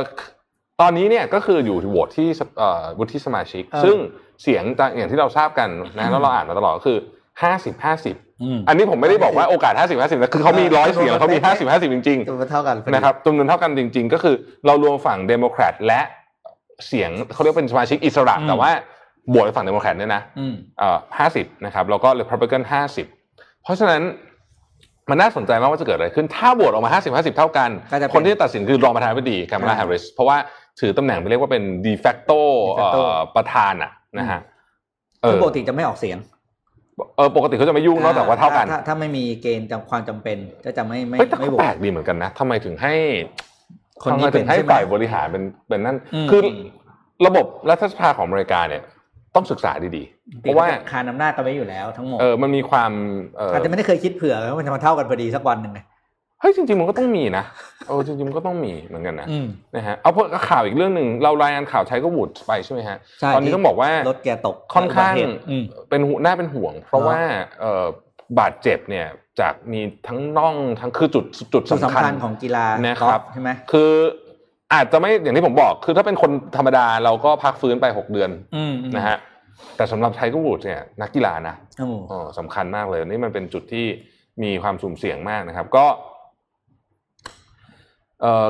ตอนนี้เนี่ยก็คืออยู่โหวตที่สเอ่อวุฒิสมาชิกเออซึ่ง เสียงตามอย่างที่เราทราบกันนะแล้วเราอ่านมาตลอดก็คือห้าสิบห้าสิบอืมอันนี้ผมไม่ได้บอกว่าโอกาสห้าสิบห้าสิบนะคือเขามีเออร้อยเสียงแล้วเขามีเออห้าสิบห้าสิบจริงๆตัวเท่ากันพอดีนะครับจำนวนเท่ากันจริง ๆ ก็คือเรารวมฝั่งเดโมแครตและเสียงเขาเรียกเป็นสมาชิกอิสระอืมแต่ว่าบวกในฝั่งเดโมแครตเนี่ยนะอืมเอ่อห้าสิบนะครับแล้วก็รีพับลิกันห้าสิบเพราะฉะนั้นมันน่าสนใจมากว่าจะเกิดอะไรขึ้น ถ้าบวกออกมาห้าสิบห้าสิบเท่ากันก็จะเป็นคนที่ตัดสินคือรองประธานาธิบดีคามาลาอ่าแฮร์ริสเพราะว่าถือตำแหน่งไปเรียกว่าเป็นดีแฟกโต de facto ประธานอะ นะฮะเอซึ่องปกติจะไม่ออกเสียงเออปกติเขาจะไม่ยุ่งนอกจากว่าเท่ากันถ้ถ้าไม่มีเกณฑ์จำความจำเป็นก็จะไม่ไม่เฮ้ยแต่ไม่ก็โหวตแปลกดีเหมือนกันนะทำไมถึงให้คนนี้ทำไมถึงให้เป็นใช่ไหมฝ่ายบริหารเป็นเป็นนั่นอืมคือระบบรัฐสภาของอเมริกาเนี่ยต้องศึกษาดีๆ เพราะว่าคานอำนาจกันไว้อยู่แล้วทั้งหมด เออ มันมีความเอออาจจะไม่ได้เคยคิดเผื่อว่ามันจะมาเท่ากันพอดีสักวันหนึ่งไง เฮ้ยจริงๆมันก็ต้องมีนะเออจริงๆมันก็ต้องมีเหมือนกันนะอืมนะฮะเอาเพิ่มข่าวอีกเรื่องหนึ่งเรารายงานข่าวใช้ก็วูดไปใช่ไหมฮะใช่ตอนนี้ต้องบอกว่ารถแกตกค่อนข้างอุบัติเหตุอืมเป็นหูน่าเป็นห่วง เพราะเนอะว่าเอ่อบาดเจ็บเนี่ยจากมีทั้งน่องทั้งคือจุดจุดจุดสำสำคัคัญญของกีฬานะครับกอล์ฟใช่ไหมคืออาจจะไม่อย่างที่ผมบอก คือถ้าเป็นคนธรรมดาเราก็พักฟื้นไปหกเดือนอืมอืมนะฮะแต่สำหรับไทเกอร์วูดเนี่ยนักกีฬานะโอ้อ๋อสำคัญมากเลยนี่มันเป็นจุดที่มีความสุ่มเสี่ยงมากนะครับ ก็เอ่อ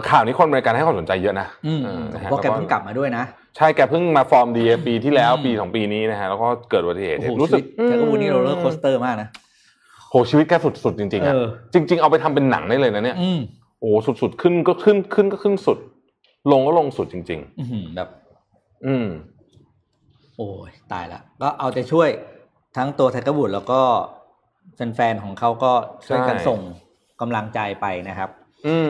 ข่าวนี้คนอเมริกันให้ความสนใจเยอะนะอืมเออนะฮะเพราะแกล้วเพิ่งกลับมาด้วยนะ ใช่แกเพิ่งมาฟอร์มดีปีที่แล้วอืมปีสองปีนี้นะฮะแล้วก็เกิดอุบัติเหตุโอ้โหรู้สึกชีวิตแกก็วูดนี่ roller coas ter มากนะโหชีวิตแกสุดๆจริงๆอะเออจริง ๆ เอาไปทำเป็นหนังได้เลยนะเนี่ยอืมโอ้สุดๆขึ้นก็ขึ้นขึ้นก็ขึ้นสุด ลงก็ลงสุดจริงอื้อหือแบบๆอืม โอ้ยตายละก็เอาใจช่วยทั้งตัวไทเกอร์วูดแล้วก็แฟนๆของเขาก็ช่วยกันใช่ส่งกำลังใจไปนะครับ อืม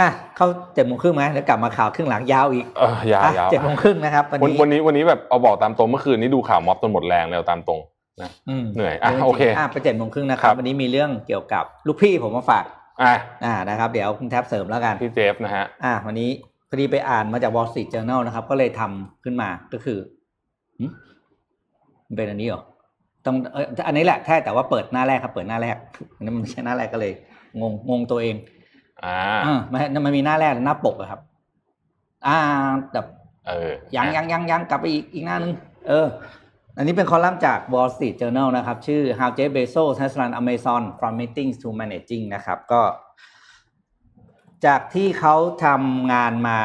อะเข้าเจ็ดโมงครึ่งไหมแล้วกลับมาข่าวครึ่งหลังยาวอีกเออยาวอะยาวเจ็ดโมงครึ่งนะครับวันวันนี้วันนี้วันนี้แบบเอาบอกตามตรงเมื่อคืนนี้ดูข่าวม็อบจนหมดแรงเลยเอาตามตรงนะอืมเหนื่อยอะจริงๆโอเคอะไปเจ็ดโมงครึ่งนะคครัรับบวันนี้มีเรื่องเกี่ยวกับลูกพี่ผมมาฝากอะอ่านะครับ เดี๋ยวคุณแท็บเสริมแล้วกันพี่เจฟนะฮะอ่าวันนี้พอดีไปอ่านมาจาก Wall Street Journal นะครับ ก็เลยทำขึ้นมาก็คือหึมันเป็นอันนี้เหรอต้องเอออันนี้แหละใช่แต่ว่าเปิดหน้าแรกครับ เปิดหน้าแรกอันนั้นมันไม่ใช่หน้าแรกก็เลย งงงงตัวเอง อ่าอ่ามันมันมีหน้าแรกหน้าปกอะครับ อ่าแบบเออยังยังยังยังกลับไปอีกอีกหน้านึง เออ อันนี้เป็นคอลัมน์จาก Wall Street Journal นะครับ ชื่อ How Jeff Bezos has run Amazon from meetings to managing นะครับ ก็ จากที่เขาทำงานมา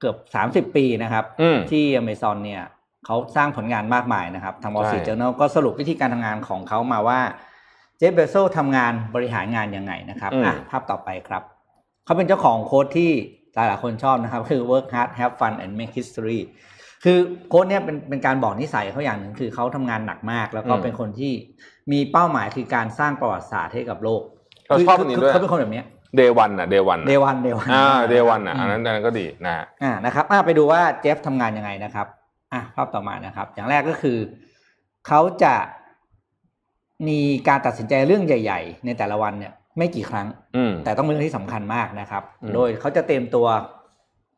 เกือบสามสิบปีนะครับอืมที่ Amazon เนี่ยเขาสร้างผลงานมากมายนะครับ ทาง Wall Street ใช่ Journal ก็สรุปวิธีการทำงานของเขามาว่า เจฟเบโซทำงานบริหารงานยังไงนะครับอืมอะภาพต่อไปครับ เขาเป็นเจ้าของ quote ที่หลายหลายๆคนชอบนะครับ คือ work hard have fun and make history คือ quote เนี่ยเป็นเป็นการบอกนิสัยเขาอย่างหนึ่งคือเขาทำงานหนักมาก แล้วก็เป็นคนที่มีเป้าหมายคือการสร้างประวัติศาสตร์ให้กับโลกเราชอบอันนี้ด้วยเขาเป็นคนแบบเนี้ย Day One อะ Day One Day One Day One อ่า Day One อะอันนั้นอันนั้นก็ดีนะฮะอ่านะครับอ่าไปดูว่าเจฟทำงานยังไงนะครับอะภาพต่อมานะครับ อย่างแรกก็คือ เขาจะ มีการตัดสินใจเรื่องใหญ่ ๆ ในแต่ละวันเนี่ย ไม่กี่ครั้งอืมแต่ต้องเป็นเรื่องที่สำคัญมากนะครับอืมโดยเขาจะเตรียมตัว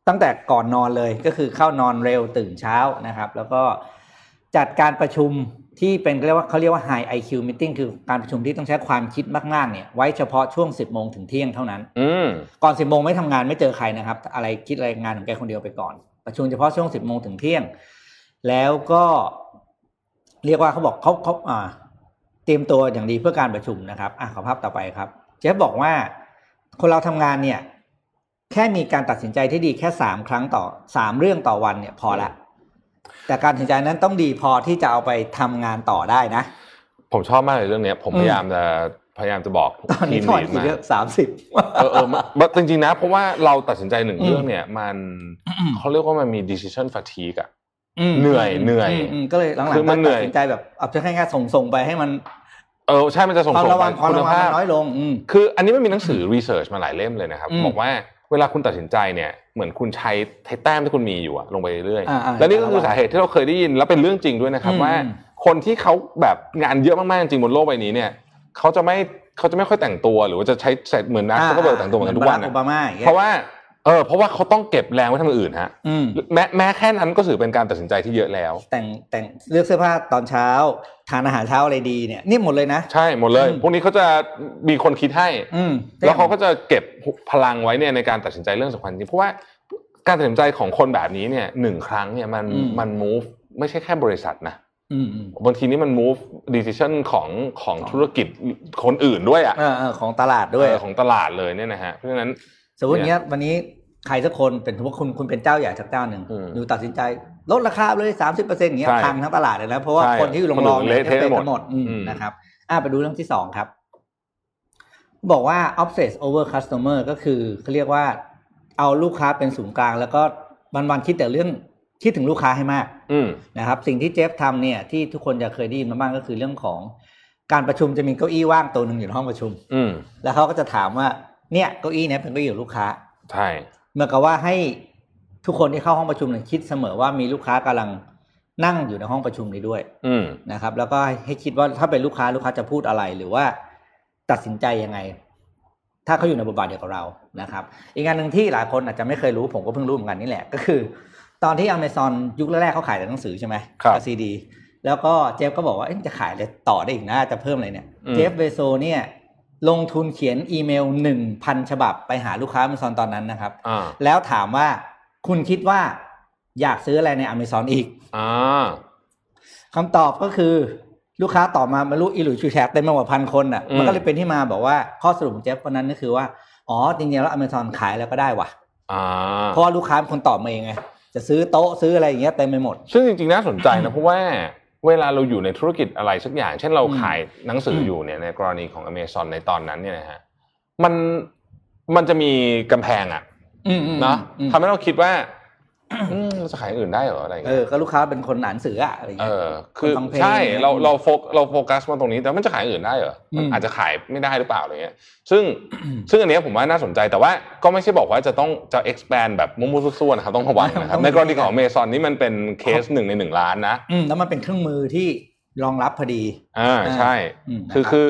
ตั้งแต่ก่อนนอนเลยก็คือเข้านอนเร็วตื่นเช้านะครับ แล้วก็จัดการประชุมที่เป็นเรียกว่าเขาเรียกว่า high IQ meeting คือการประชุมที่ต้องใช้ความคิดมากๆเนี่ย ไว้เฉพาะช่วง 10 โมงถึงเที่ยงเท่านั้นอืมก่อน 10 โมงไม่ทำงานไม่เจอใครนะครับ อะไรคิดอะไรงานของแกคนเดียวไปก่อน ประชุมเฉพาะช่วง 10 โมงถึงเที่ยง แล้วก็เรียกว่าเขาบอกเขาเขาอ่า เตรียมตัวอย่างดีเพื่อการประชุมนะครับอะขอภาพต่อไปครับ เจฟบอกว่าคนเราทำงานเนี่ย แค่มีการตัดสินใจที่ดีแค่สามครั้งต่อสามเรื่องต่อวันเนี่ยพอละ แต่การตัดสินใจนั้นต้องดีพอที่จะเอาไปทำงานต่อได้นะ ผมชอบมากเลยเรื่องเนี้ยผมอืมพยายามจะพยายามจะบอกตอนนี้ทีมถอดลีดกี่มาเยอะสามสิบเออเออมันจริงๆนะ เพราะว่าเราตัดสินใจหนึ่งอืมเรื่องเนี่ย มันเขาเรียกว่ามันมี decision fatigue อะม เหนื่อยเหนื่อยมมก็เลยหลังๆคือมันเหนื่ตัอยดสินใจแบบเอาแค่แค่ส่งส่งๆไปให้มันเออใช่มันจะส่งความส่งระวังไปความคุณระวังภามัพนน้อยลงอืมคืออันนี้มันมีหนังสือรีเสิร์ชมาหลายเล่มเลยนะครับอืมบอกว่าเวลาคุณตัดสินใจเนี่ยเหมือนคุณใช้ใช้แต้มที่คุณมีอยู่อะลงไปเรื่อยอ่าอ่าๆแล้วนี่ก็คือสาเหตุที่เราเคยได้ยินแล้วเป็นเรื่องจริงด้วยนะครับอืมว่า คนที่เขาแบบงานเยอะมากๆจริงบนโลกใบนี้เนี่ยเขาจะไม่เขาจะไม่ค่อยแต่งตัวหรือว่าจะใช้ใส่เหมือนนักเขาก็เบิร์แต่งตัวเหมือนกันทุกวันบารัอะโอบามาอย่างเงี้ยเพราะว่า เออเพราะว่าเขาต้องเก็บแรงไว้ทำอย่างอื่นฮะอืมแม้แม้แค่นั้นก็ถือเป็นการตัดสินใจที่เยอะแล้ว แต่งแต่งเลือกเสื้อผ้าตอนเช้า ทานอาหารเช้าอะไรดีเนี่ยนี่หมดเลยนะ ใช่หมดเลยอืมพวกนี้เขาจะมีคนคิดให้ อืมแล้วเขาก็จะเก็บพลังไว้เนี่ยในการตัดสินใจเรื่องสำคัญจริงเพราะว่าการตัดสินใจของคนแบบนี้เนี่ยหนึ่งครั้งเนี่ยมันอืมมัน move ไม่ใช่แค่บริษัทนะอืมอืมบางทีนี่มัน move decision ของของธุรกิจคนอื่นด้วยอะเออเออของตลาดด้วยเออของตลาดเลยเนี่ยนะฮะเพราะฉะนั้น สมมติอย่างเงี้ยวันนี้ใครสักคนเป็นสมมติคุณคุณเป็นเจ้าใหญ่สักเจ้าหนึ่งอืมอยู่ตัดสินใจลดราคาเลยสามสิบเปอร์เซ็นต์อย่างเงี้ยใช่พังทั้งตลาดเลยนะเพราะว่าใช่คนที่อยู่รคนอื่องนๆเนี่ยเละเทะเป็นหมดกันหมดอืมอืมนะครับอะไปดูเรื่องที่สองครับ บอกว่า obsess over customer ก็คือเขาเรียกว่าเอาลูกค้าเป็นศูนย์กลาง แล้วก็วันๆคิดแต่เรื่องคิดถึงลูกค้าให้มากอืมนะครับ สิ่งที่เจฟทำเนี่ยที่ทุกคนจะเคยได้ยินมาบ้างก็คือเรื่องของการประชุมจะมีเก้าอี้ว่างตัวหนึ่งอยู่ในห้องประชุมอืมแล้วเขาก็จะถามว่า เนี่ยเก้าอี้เนี้ยเป็นเก้าอี้ของลูกค้าใช่เหมื่อนกับว่าให้ทุกคนที่เข้าห้องประชุมเนี่ยคิดเสมอว่ามีลูกค้ากำลังนั่งอยู่ในห้องประชุมนี้ด้วย อืมนะครับ แล้วก็ให้คิดว่าถ้าเป็นลูกค้าลูกค้าจะพูดอะไรหรือว่าตัดสินใจยังไง ถ้าเขาอยู่ในบทบาทเดียวกับเรานะครับ อีกงานหนึ่งที่หลายคนอาจจะไม่เคยรู้ผมก็เพิ่งรู้เหมือนกันนี่แหละ ก็คือ ตอนที่ Amazon ยุคแรกๆเขาขายแต่หนังสือใช่ไหมครับกับซีดี แล้วก็เจฟก็บอกว่าเอ๊ะจะขายอะไรต่อได้อีกนะจะเพิ่มอะไรเนี่ยอืมเจฟเบโซเนี่ย ลงทุนเขียนอีเมลหนึ่งพันฉบับไปหาลูกค้า Amazon ตอนนั้นนะครับอ่าแล้วถามว่าคุณคิดว่าอยากซื้ออะไรใน Amazon อีกอ่าคำตอบก็คือลูกค้าตอบมาไม่รู้อีหลุยชูแชร์เต็มไปหมดพันคนอะอืมมันก็เลยเป็นที่มาบอกว่าข้อสรุปของเจฟวันนั้นก็คือว่า อ๋อ จริงๆ แล้ว Amazon ขายแล้วก็ได้ว่ะอ่าเพราะว่าลูกค้าเป็นคนตอบมาเองไง จะซื้อโต๊ะซื้ออะไรอย่างเงี้ยเต็มไปหมด ซึ่งจริงๆ น่าสนใจนะ เพราะว่า เวลาเราอยู่ในธุรกิจอะไรสักอย่าง เช่นเราอืมขายหนังสืออมอยู่เนี่ยในกรณีของ Amazon ในตอนนั้นเนี่ยนะฮะมันมันจะมีกำแพงอะอืมอืมนะอืมทำให้เราคิดว่าอืมเรา จะขายอย่างอื่นได้เหรออะไรอย่างเอเงี้อยก็ลูกค้าเป็นคนอ่านหนังสืออะอะไรอย่างเอเงี้ยอคือคนฟังเพลงใช่เนี่ยเราเราโฟกเราโฟกัสมาตรงนี้แต่มันจะขายอย่างอื่นได้เหรอมันอืมอาจจะขายไม่ได้หรือเปล่าอะไรเงี้ย ซึ่งซึ่งอันเนี้ยผมว่าน่าสนใจแต่ว่าก็ไม่ใช่บอกว่าจะต้องจะ expand แบบมุ้งๆซั่วๆนะครับต้องระวังนะครับในกรณีของ Amazon นี่มันเป็นเคสหนึ่งในหนึ่งล้านนะอืมแล้วมันเป็นเครื่องมือที่รองรับพอดีอ่าใช่อืมคือคือ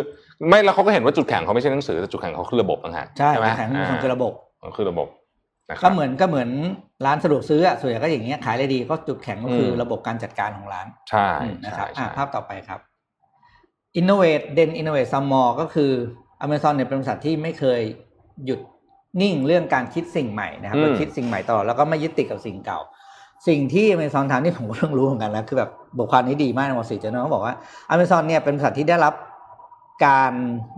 ไม่แล้วเขาก็เห็นว่าจุดแข็งเขาไม่ใช่หนังสือแต่จุดแข็งเขาคือระบบต่างหากใช่ไหมแข็งมันคือระบบอ่าคือระบบนะครั ก็บเหมือนก็เหมือนร้านสะดวกซื้ออะส่วนใหญ่ก็อย่างเงี้ยขายอะไรดีก็จุดแข็งก็คืออมระบบการจัดการของร้าน ใช่อืมนะครับใช่อะใช่ภาพต่อไปครับ innovate then innovate some more ก็คือ Amazon เนี่ยเป็นบริษัทที่ไม่เคยหยุดนิ่งเรื่องการคิดสิ่งใหม่นะครับและคิดสิ่งใหม่ตลอดแล้วก็ไม่ยึดติดกับสิ่งเก่า สิ่งที่ Amazon ทำที่ผมก็เพิ่งรู้เหมือนกันแล้วคือแบบบทความนี้ดีมากในวอลซีเจอร์เขาบอกว่า Amazon เนี่ยเป็นบริษัทที่ได้รับการ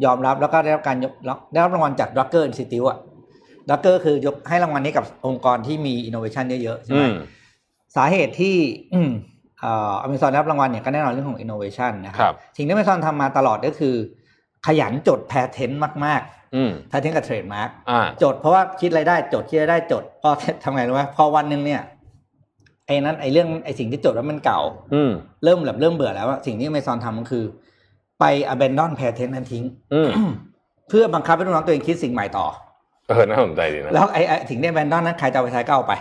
ยอมรับแล้วก็ได้รับการยกได้รับรางวัลจาก Drucker Institute อะ Drucker คือยกให้รางวัลนี้กับองค์กรที่มี innovation เยอะๆใช่ไหอืมมสาเหตุที่อืมเอ่อ Amazon ได้รับรางวัลเนี่ยก็แน่นอนเรื่องของ innovation นะคครัรับสิ่งที่ Amazon ทำมาตลอดก็คือ ขยันจด patent มากอืมๆ patent กับ trademark อ่าจดเพราะว่าคิดอะไรได้จดคิดอะไรได้จดพอทำไงรู้ไหมพอวันหนึ่งเนี่ยไอ้นั้นไอ้เรื่องไอ้สิ่งที่จดแล้วมันเก่า อืมเริ่มแบบเริ่มเบื่อแล้วอะสิ่งที่ Amazon ทำก็คือ ไป abandon patent นั้นทิ้งอืมเพื่อบังคับให้ลูกน้องตัวเองคิดสิ่งใหม่ต่อ เออน่าสนใจดีนะแล้วไอ้ไอ้สิ่งที่ abandon นั้นใครจะเอาไปใช้ก็เอาไป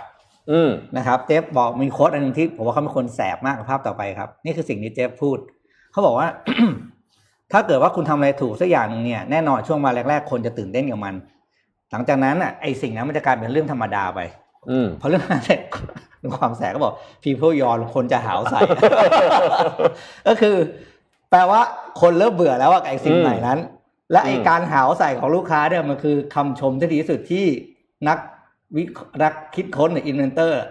อืมนะครับ เจฟบอกมีโค้ดอันหนึงที่ผมว่าเขาเป็นคนแสบมากกับภาพต่อไปครับ นี่คือสิ่งที่เจฟพูด เขาบอกว่า ถ้าเกิดว่าคุณทำอะไรถูกสักอย่างหนึงเนี่ยแน่นอนช่วงมาแรกๆ คนจะตื่นเต้นกับมัน หลังจากนั้นอะไอสิ่งนั้นมันจะกลายเป็นเรื่องธรรมดาไปอืมพอเรื่องนั้นเสร็จความแสบก็บอก people ยอนคนจะหาวใส่ ก็คือ แปลว่าคนเริ่มเบื่อแล้วอะกับไอสิ่งอืมใหม่นั้น และไออืมการหาวใส่ของลูกค้าเนี่ยมันคือคำชมที่ดีที่สุดที่นักวินักคิดค้นหรือ inventor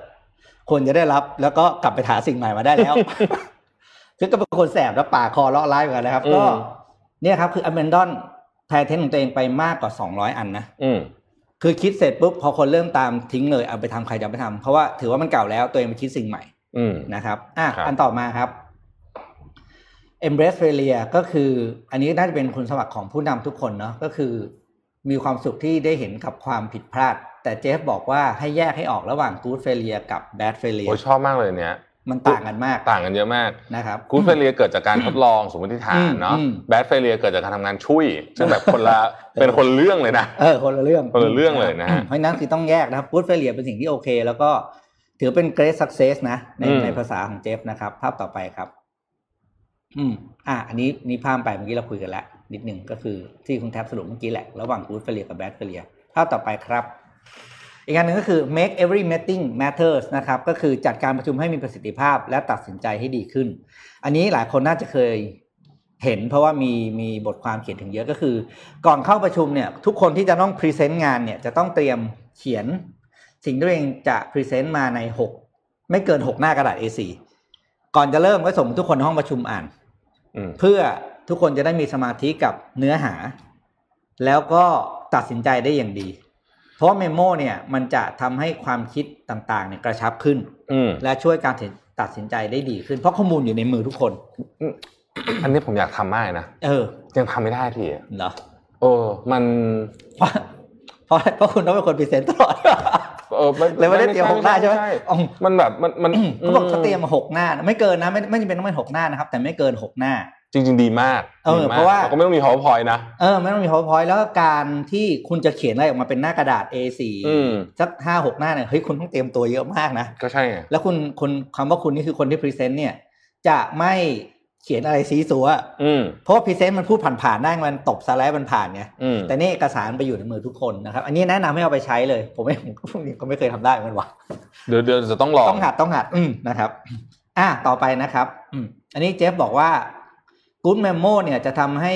ควรจะได้รับแล้วก็กลับไปหาสิ่งใหม่มาได้แล้ว คือก็เป็นคนแสบแล้วปากคอเราะร้ายเหมือนกันนะครับ ก็อืมเนี่ยครับ คือ abandon patent ของตัวเองไปมากกว่าสองร้อยอันนะอืมคือคิดเสร็จปุ๊บพอคนเริ่มตามทิ้งเลยเอาไปทำใครจะเอาไปทำเพราะว่าถือว่ามันเก่าแล้วตัวเองไปคิดสิ่งใหม่อืมนะครับ อะครับอันต่อมาครับ embrace failure ก็คืออันนี้น่าจะเป็นคุณสมบัติของผู้นำทุกคนเนาะก็คือ มีความสุขที่ได้เห็นกับความผิดพลาด แต่เจฟบอกว่าให้แยกให้ออกระหว่าง good failure กับ bad โอ้ failure ชอบมากเลยเนี้ยมันต่างกันมากต่างกันเยอะมากนะครับกูดเฟเลียเกิดจากการทดลองสมมติฐานเนาะอืมแบดเฟเลียเกิดจากการทำงานช่วย ซึ่งแบบคนละเป็นคนละเรื่องเลยนะเออคนละเรื่องคนละเรื่องเลยนะฮะเพราะฉะนั้นคือต้องแยกนะครับ good failure เป็นสิ่งที่โอเค แล้วก็ถือเป็น great success นะในอืมในภาษาของเจฟนะครับ ภาพต่อไปครับ อืมอะอันนี้นี่ภาพไปเมื่อกี้เราคุยกันแล้วนิดหนึ่งก็คือที่คุณแท็บสรุปเมื่อกี้แหละ ระหว่าง good failure กับ bad failure ภาพต่อไปครับ อีกอันหนึ่งก็คือ make every meeting matters นะครับ ก็คือจัดการประชุมให้มีประสิทธิภาพและตัดสินใจให้ดีขึ้น อันนี้หลายคนน่าจะเคยเห็นเพราะว่ามีมีบทความเขียนถึงเยอะก็คือ ก่อนเข้าประชุมเนี่ยทุกคนที่จะต้อง present งานเนี่ยจะต้องเตรียมเขียน สิ่งที่ตัวเองจะ present มาในหกไม่เกินหกหน้ากระดาษ A4 ก่อนจะเริ่มก็ส่งทุกคนห้องประชุมอ่าน เพื่อทุกคนจะได้มีสมาธิกับเนื้อหา แล้วก็ตัดสินใจได้อย่างดี เพราะว่าเมโมเนี่ยมันจะทำให้ความคิดต่างๆเนี่ยกระชับขึ้นอืมและช่วยการตัดสินใจได้ดีขึ้น เพราะข้อมูลอยู่ในมือทุกคน อันนี้ผมอยากทำมากนะเออ ยังทำไม่ได้ทีอะเหรอเออมันเพราะเพราะเพราะคุณต้องเป็นคน present ตลอด เออไม่เลยไม่ได้เตรียมหกหน้าใช่ไหมอ๋อมันแบบมันมันเขาบอกเขาเตรียมมาหกหน้าไม่เกินนะไม่ไม่จำเป็นต้องเป็นหกหน้านะครับ แต่ไม่เกินหกหน้า จริง ๆ ดีมากเออดีมากเพราะว่าแล้วก็ไม่ต้องมี powerpoint นะเออไม่ต้องมี powerpoint แล้วก็การที่คุณจะเขียนอะไรออกมาเป็นหน้ากระดาษ A4 อืมสักห้าหกหน้าเนี่ยเฮ้ยคุณต้องเตรียมตัวเยอะมากนะก็ใช่ไงแล้วคุณคุณคำว่าคุณนี่คือคนที่ present เนี่ยจะไม่ เขียนอะไรซี้ซั้วอืมเพราะว่า present มันพูดผ่านๆได้มันตบสไลด์มันผ่านไงอืมแต่นี่เอกสารไปอยู่ในมือทุกคนนะครับ อันนี้แนะนำให้เอาไปใช้เลย ผมไม่ผมก็ไม่เคยทำได้เหมือนกันวะเดี๋ยวเดี๋ยวจะต้องลองต้องหัดต้องหัดอืมนะครับ อะต่อไปนะครับอืมอันนี้เจฟบอกว่า Good Memo เนี่ยจะทำให้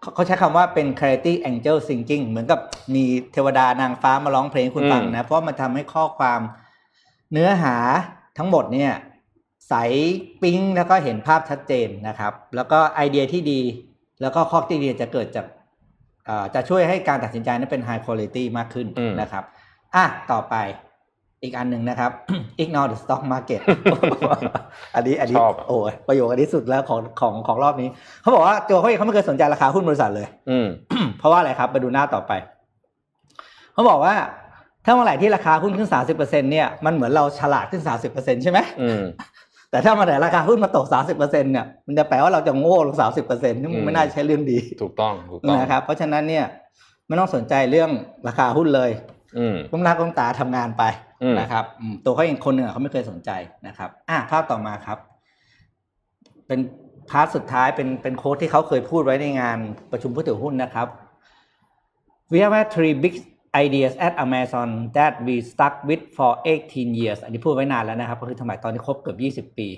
เขาเขาใช้คำว่าเป็น clarity angel thinking เหมือนกับมีเทวดานางฟ้ามาร้องเพลงให้คุณฟังนะ เพราะมันทำให้ข้อความเนื้อหาทั้งหมดเนี่ย ใสปิ๊งแล้วก็เห็นภาพชัดเจนนะครับ แล้วก็ไอเดียที่ดี แล้วก็ข้อที่ดีจะเกิดจากเอ่อจะช่วยให้การตัดสินใจนั้นเป็น high quality มากขึ้นอืมนะครับอะต่อไปอีกอันหนึ่งนะครับ ignore the stock market อันนี้อันนี้ชอบอะโอ้ยประโยคอันนี้สุดแล้วของของของรอบนี้ เขาบอกว่าตัวเขาเองเขาไม่เคยสนใจราคาหุ้นบริษัทเลย อืมเพราะว่าอะไรครับไปดูหน้าต่อไป เขาบอกว่า ถ้าเมื่อไหร่ที่ราคาหุ้นขึ้น30%เนี่ยมันเหมือนเราฉลาดขึ้น30%ใช่ไหมอืม แต่ถ้าเมื่อไหร่ราคาหุ้นมาตก 30%เนี่ยมันจะแปลว่าเราจะโง่ลง 30%นี่มันอืมไม่น่าใช่เรื่องดี ถูกต้องถูกต้องนะครับเพราะฉะนั้นเนี่ยไม่ต้องสนใจเรื่องราคาหุ้นเลยอืมก้มหน้าก้มตาทำงานไปอืมนะครับอืมตัวเขาเองคนหนึ่งอะเขาไม่เคยสนใจนะครับ อะภาพต่อมาครับ เป็นพาร์ทสุดท้ายเป็นเป็นโค้ดที่เขาเคยพูดไว้ในงานประชุมผู้ถือหุ้นนะครับ We have had three big ideas at Amazon that we stuck with for 18 years อันนี้พูดไว้นานแล้วนะครับ ก็คือสมัยตอนที่ครบเกือบ 20 ปี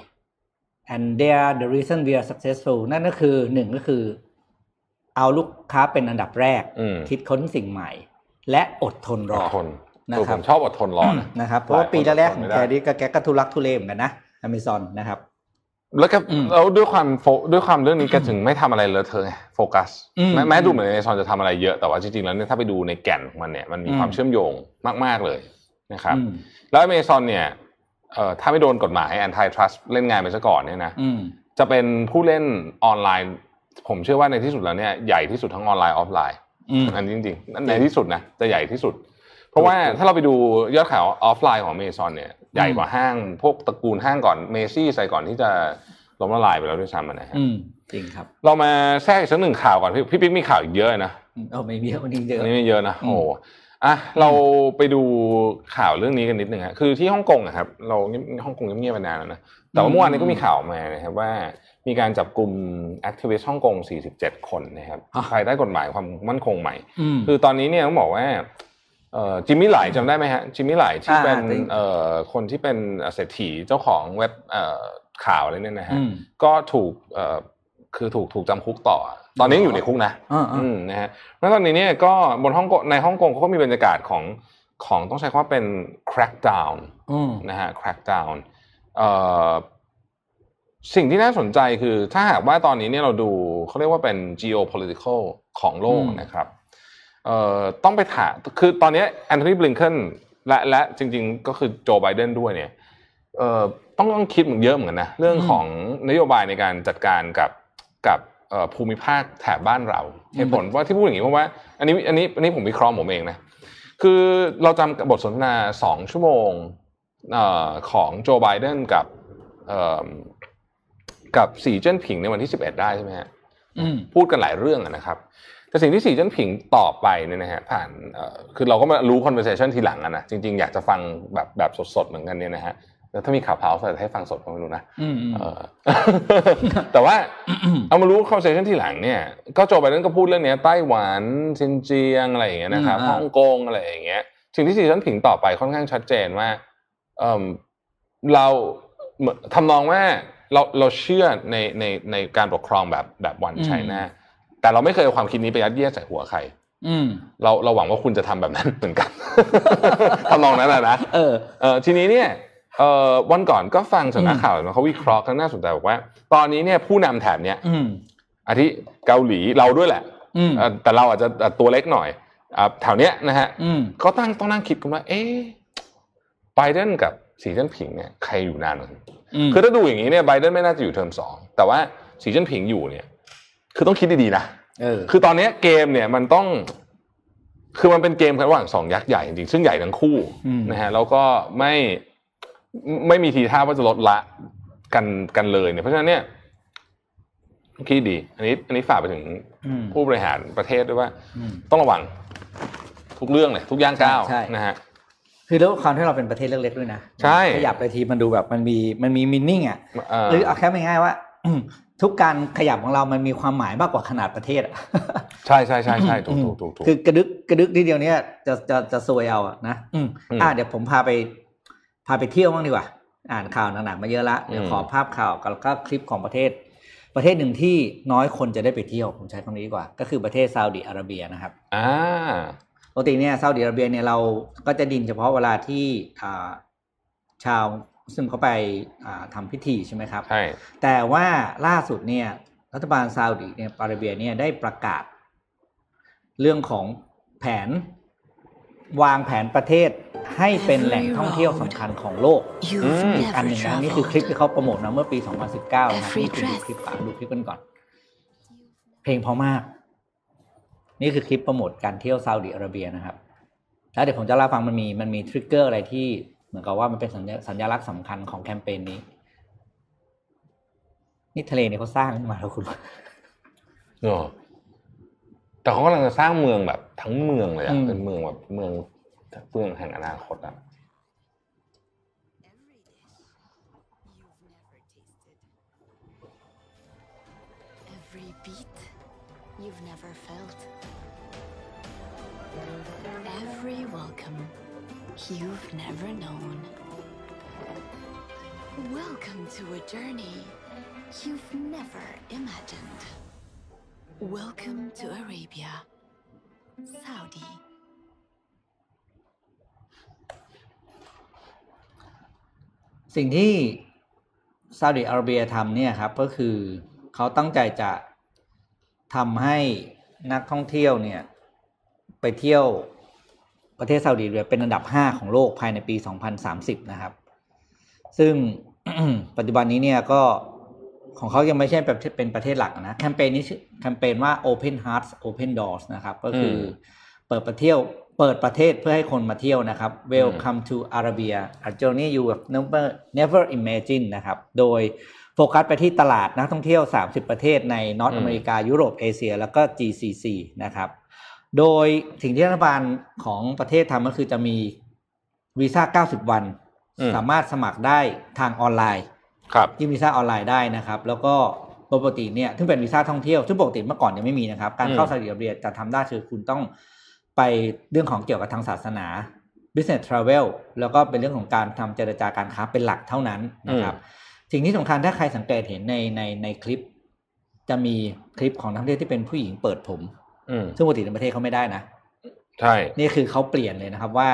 and they are the reason we are successful นั่นก็คือหนึ่งก็คือ เอาลูกค้าเป็นอันดับแรกอืมคิดค้นสิ่งใหม่ และอดทนรออดทนนะครับเออผมชอบอดทนรอนะนะครับ เพราะว่าปีแรกๆของหแกลายคนอดทนไม่ได้นี่ก็แกก็ทุลักทุเลเหมือนกันนะอเมซอนนะครับ แล้วก็อืมแล้วด้วยความโฟด้วยความเรื่องนี้แกถึงไม่ทำอะไรเลยเธอไงโฟกัสอืมแม้แม้ดูเหมือนในซอนจะทำอะไรเยอะแต่ว่าจริงๆแล้วเนี่ยถ้าไปดูในแก่นของมันเนี่ยมันมีอืมความเชื่อมโยงมาก ๆเลยนะครับอืมแล้วอเมซอนเนี่ยเอ่อถ้าไม่โดนกฎหมาย antitrust เล่นงานไปซะก่อนเนี่ยนะอืมจะเป็นผู้เล่นออนไลน์ ผมเชื่อว่าในที่สุดแล้วเนี่ยใหญ่ที่สุดทั้งออนไลน์ออฟไลน์อืมอันนี้จริงๆในที่สุดนะจะใหญ่ที่สุด เพราะว่าถูกถ้าเราไปดูยอดขายออฟไลน์ของเมซอนเนี่ย ใหญ่กว่าห้าง พวกตระกูลห้างก่อนเมซี่ส์ก่อนที่จะล้มละลายไปแล้วด้วยซ้ำอะนะฮะอืมจริงครับ เรามาแทรกอีกสักหนึ่งข่าวก่อน พี่พี่ปิ๊กมีข่าวอีกเยอะนะเอาไม่มีคนนี้เยอะอันนี้ไม่เยอะนะอืมโอ้อะเราไปดูข่าวเรื่องนี้กันนิดนึงฮะคือที่ฮ่องกงอะครับ เราฮ่องกงเงียบๆมานานแล้วนะแต่ว่าเมื่อวานนี้ก็มีข่าวออกมานะครับว่ามีการจับกุม activist ฮ่องกง 47 คนนะครับภายใต้กฎหมายความมั่นคงใหม่อืมคือตอนนี้เนี่ยต้องบอกว่าเอ่อ จิมมี่ไหลจำได้ไหมฮะจิมมี่ไหลที่อ่าเป็นจริงเอ่อคนที่เป็นเศรษฐีเจ้าของเว็บเอ่อข่าวอะไรเนี่ยนะฮะอืมก็ถูกเอ่อคือถูกถูกจำคุกต่อ ตอนนี้ยังอยู่ในคุกนะอ่าอ่าอืมนะฮะแล้วตอนนี้เนี่ยก็บนฮ่องกงในฮ่องกงเขาก็มีบรรยากาศของของต้องใช้คำว่าเป็น crackdown อืมนะฮะ crackdown เอ่อสิ่งที่น่าสนใจคือถ้าหากว่าตอนนี้เนี่ยเราดูเขาเรียกว่าเป็น geopolitical ของโลกอืมนะครับ เอ่อต้องไปถามคือตอนนี้แอนโทนีบลิงเคนและและจริง ๆ ก็คือโจไบเดนด้วยเนี่ยเอ่อต้องต้องคิดเหมือนเยอะเหมือนกันนะเรื่องของนโยบายในการจัดการกับกับเอ่อภูมิภาคแถบบ้านเราเหตุผลว่าที่พูดอย่างนี้เพราะว่า อันนี้อันนี้อันนี้ผมวิเคราะห์ผมเองนะคือเราจำบทสนทนาสองชั่วโมงเออของโจไบเดนกับเอ่อกับสีเจิ้นผิงในวันที่11ได้ใช่ไหมฮะอืมพูดกันหลายเรื่องอะนะครับ แต่สิ่งที่สีเจิ้นผิงตอบไปเนี่ยนะฮะผ่านเอ่อคือเราก็มารู้ conversation ทีหลังอะนะจริงๆ อยากจะฟังแบบแบบสดๆ เหมือนกันเนี่ยนะฮะแล้วถ้ามีข่าวเผาจะให้ฟังสดก็ไม่รู้นะอืมอืมเออแต่ว่าเอามารู้ conversation ที่หลังเนี่ย ก็โจไบเดนก็พูดเรื่องเนี้ยไต้หวันซินเจียงอะไรอย่างเงี้ยนะครับอืมฮ่อ่าองกงอะไรอย่างเงี้ยสิ่งที่สีเจิ้นผิงตอบไปค่อนข้างชัดเจนว่าเออเราเหมือนทำนองว่าเราเราเชื่อในในในการปกครองแบบแบบวันไชน่า แต่เราไม่เคยเอาความคิดนี้ไปยัดเยียดใส่หัวใครอืมเราเราหวังว่าคุณจะทำแบบนั้นเหมือนกันทำนองนั้นนะนะเออเออทีนี้เนี่ยเอ่อวันก่อนก็ฟังสำนักอืมข่าวมาเขาวิเคราะห์กันน่าสนใจบอกว่า ตอนนี้เนี่ยผู้นำแถบเนี้ยอืมอาทิเกาหลีเราด้วยแหละอืมเอ่อแต่เราอาจจะตัวเล็กหน่อยอ่าแถวเนี้ยนะฮะอืมก็ตั้งต้องนั่งคิดกันว่า เอ๊ะไบเดนกับสีจิ้นผิงเนี่ยใครอยู่นานกว่ากันอืมคือถ้าดูอย่างนี้เนี่ยไบเดนไม่น่าจะอยู่เทอมสองแต่ว่าสีจิ้นผิงอยู่เนี่ย คือต้องคิดดีๆนะเออคือตอนเนี้ยเกมเนี่ยมันต้อง คือมันเป็นเกมระหว่างสองยักษ์ใหญ่จริงๆซึ่งใหญ่ทั้งคู่อืมนะฮะแล้วก็ไม่ไม่มีทีท่าว่าจะลดละกันกันเลยเนี่ยเพราะฉะนั้นเนี่ยคิดดี อันนี้ อันนี้ฝากไปถึงอืมผู้บริหารประเทศด้วยว่าอืมต้องระวังทุกเรื่องเลยทุกย่างก้าวใช่นะฮะคือแล้วความที่เราเป็นประเทศเล็กๆด้วยนะใช่ขยับไปทีมันดูแบบมันมีมันมีมินนิ่งอะเอ่อหรือเอาแค่ไม่ง่ายๆว่าอืม ทุกการขยับของเรามันมีความหมายมากกว่าขนาดประเทศอะใช่ใช่ใช่ใช่ถูกถูกถูกถูกคือกระดึกกระดึกทีเดียวเนี้ยจะจะจะซวยเอาอะนะอืมอืมอ่าเดี๋ยวผมพาไป พาไปเที่ยวบ้างดีกว่า อ่านข่าวหนักๆมาเยอะละเดี๋ยวอืมขอภาพข่าวแล้วก็คลิปของประเทศ ประเทศหนึ่งที่น้อยคนจะได้ไปเที่ยวผมใช้คำนี้ดีกว่า ก็คือประเทศซาอุดิอาระเบียนะครับอ่าปกติเนี่ยซาอุดิอาระเบียเนี่ยเราก็จะดินเฉพาะเวลาที่อ่าชาว มุสลิมเขาไปอ่าทำพิธีใช่ไหมครับใช่แต่ว่าล่าสุดเนี่ยรัฐบาลซาอุดิเนี่ยอาระเบียเนี่ยได้ประกาศ เรื่องของแผนวางแผนประเทศให้เป็นแหล่งท่องเที่ยวสำคัญของโลก You've อีกอัน never หนึ่งนะนี่คือคลิปที่ traveled. เขาโปรโมทนะเมื่อปี 2019นะครับ Every นี่คือดู dress คลิปก่อนดูคลิปกันก่อน เพลงเพราะมาก นี่คือคลิปโปรโมทการเที่ยวซาอุดิอาระเบียนะครับ แล้วเดี๋ยวผมจะเล่าให้ฟังมันมีมันมีทริกเกอร์อะไรที่ เหมือนกับว่ามันเป็นสัญญาสัญลักษณ์สำคัญของแคมเปญนี้ นี่ทะเลเนี่ยเขาสร้างขึ้นมาแล้วคุณเออแต่เขากำลังจะสร้างเมืองแบบ ทั้งเมืองเลยอะอืมเป็นเมืองแบบเมืองเมืองแห่งอนาคตอะ Every beat you've never known. Welcome to a journey you've never imagined. Welcome to Arabia, Saudi. สิ่งที่ซาอุดิอาระเบียทำเนี่ยครับก็คือเขาตั้งใจจะทำให้นักท่องเที่ยวเนี่ยไปเที่ยว ประเทศซาอุดิอาระเบียเป็นอันดับ 5 ของโลกภายในปี 2030 นะครับ ซึ่งปัจจุบันนี้เนี่ยก็ของเขายังไม่ใช่แบบเป็นประเทศหลักนะ แคมเปญนี้ชื่อแคมเปญว่า Open Hearts Open Doors นะครับ ก็คืออเปิดประเที่ยวเปิดประเทศเพื่อให้คนมาเที่ยวนะครับ Welcome to Arabia a journey you have never never imagine นะครับ โดยโฟกัสไปที่ตลาดนักท่องเที่ยว 30 ประเทศในนอตอืมอเมริกา ยุโรป เอเชีย แล้วก็ GCC นะครับ โดยสิ่งที่รัฐบาลของประเทศทำก็คือจะมีวีซ่า 90 วันอืมสามารถสมัครได้ทางออนไลน์ครับยื่นวีซ่าออนไลน์ได้นะครับ แล้วก็ปกติเนี่ยซึ่งเป็นวีซ่าท่องเที่ยวซึ่งปกติเมื่อก่อนยังไม่มีนะครับ การเข้าอืมซาอุดิอาระเบียจะทำได้คือคุณต้องไปเรื่องของเกี่ยวกับทางศาสนา business travel แล้วก็เป็นเรื่องของการทำเจรจาการค้าเป็นหลักเท่านั้นนะครับ สิ่งที่สำคัญถ้าใครสังเกตเห็นในในในคลิป จะมีคลิปของนักท่องเที่ยวที่เป็นผู้หญิงเปิดผมอืม ซึ่งปกติในประเทศเขาไม่ได้นะใช่นี่คือเขาเปลี่ยนเลยนะครับว่า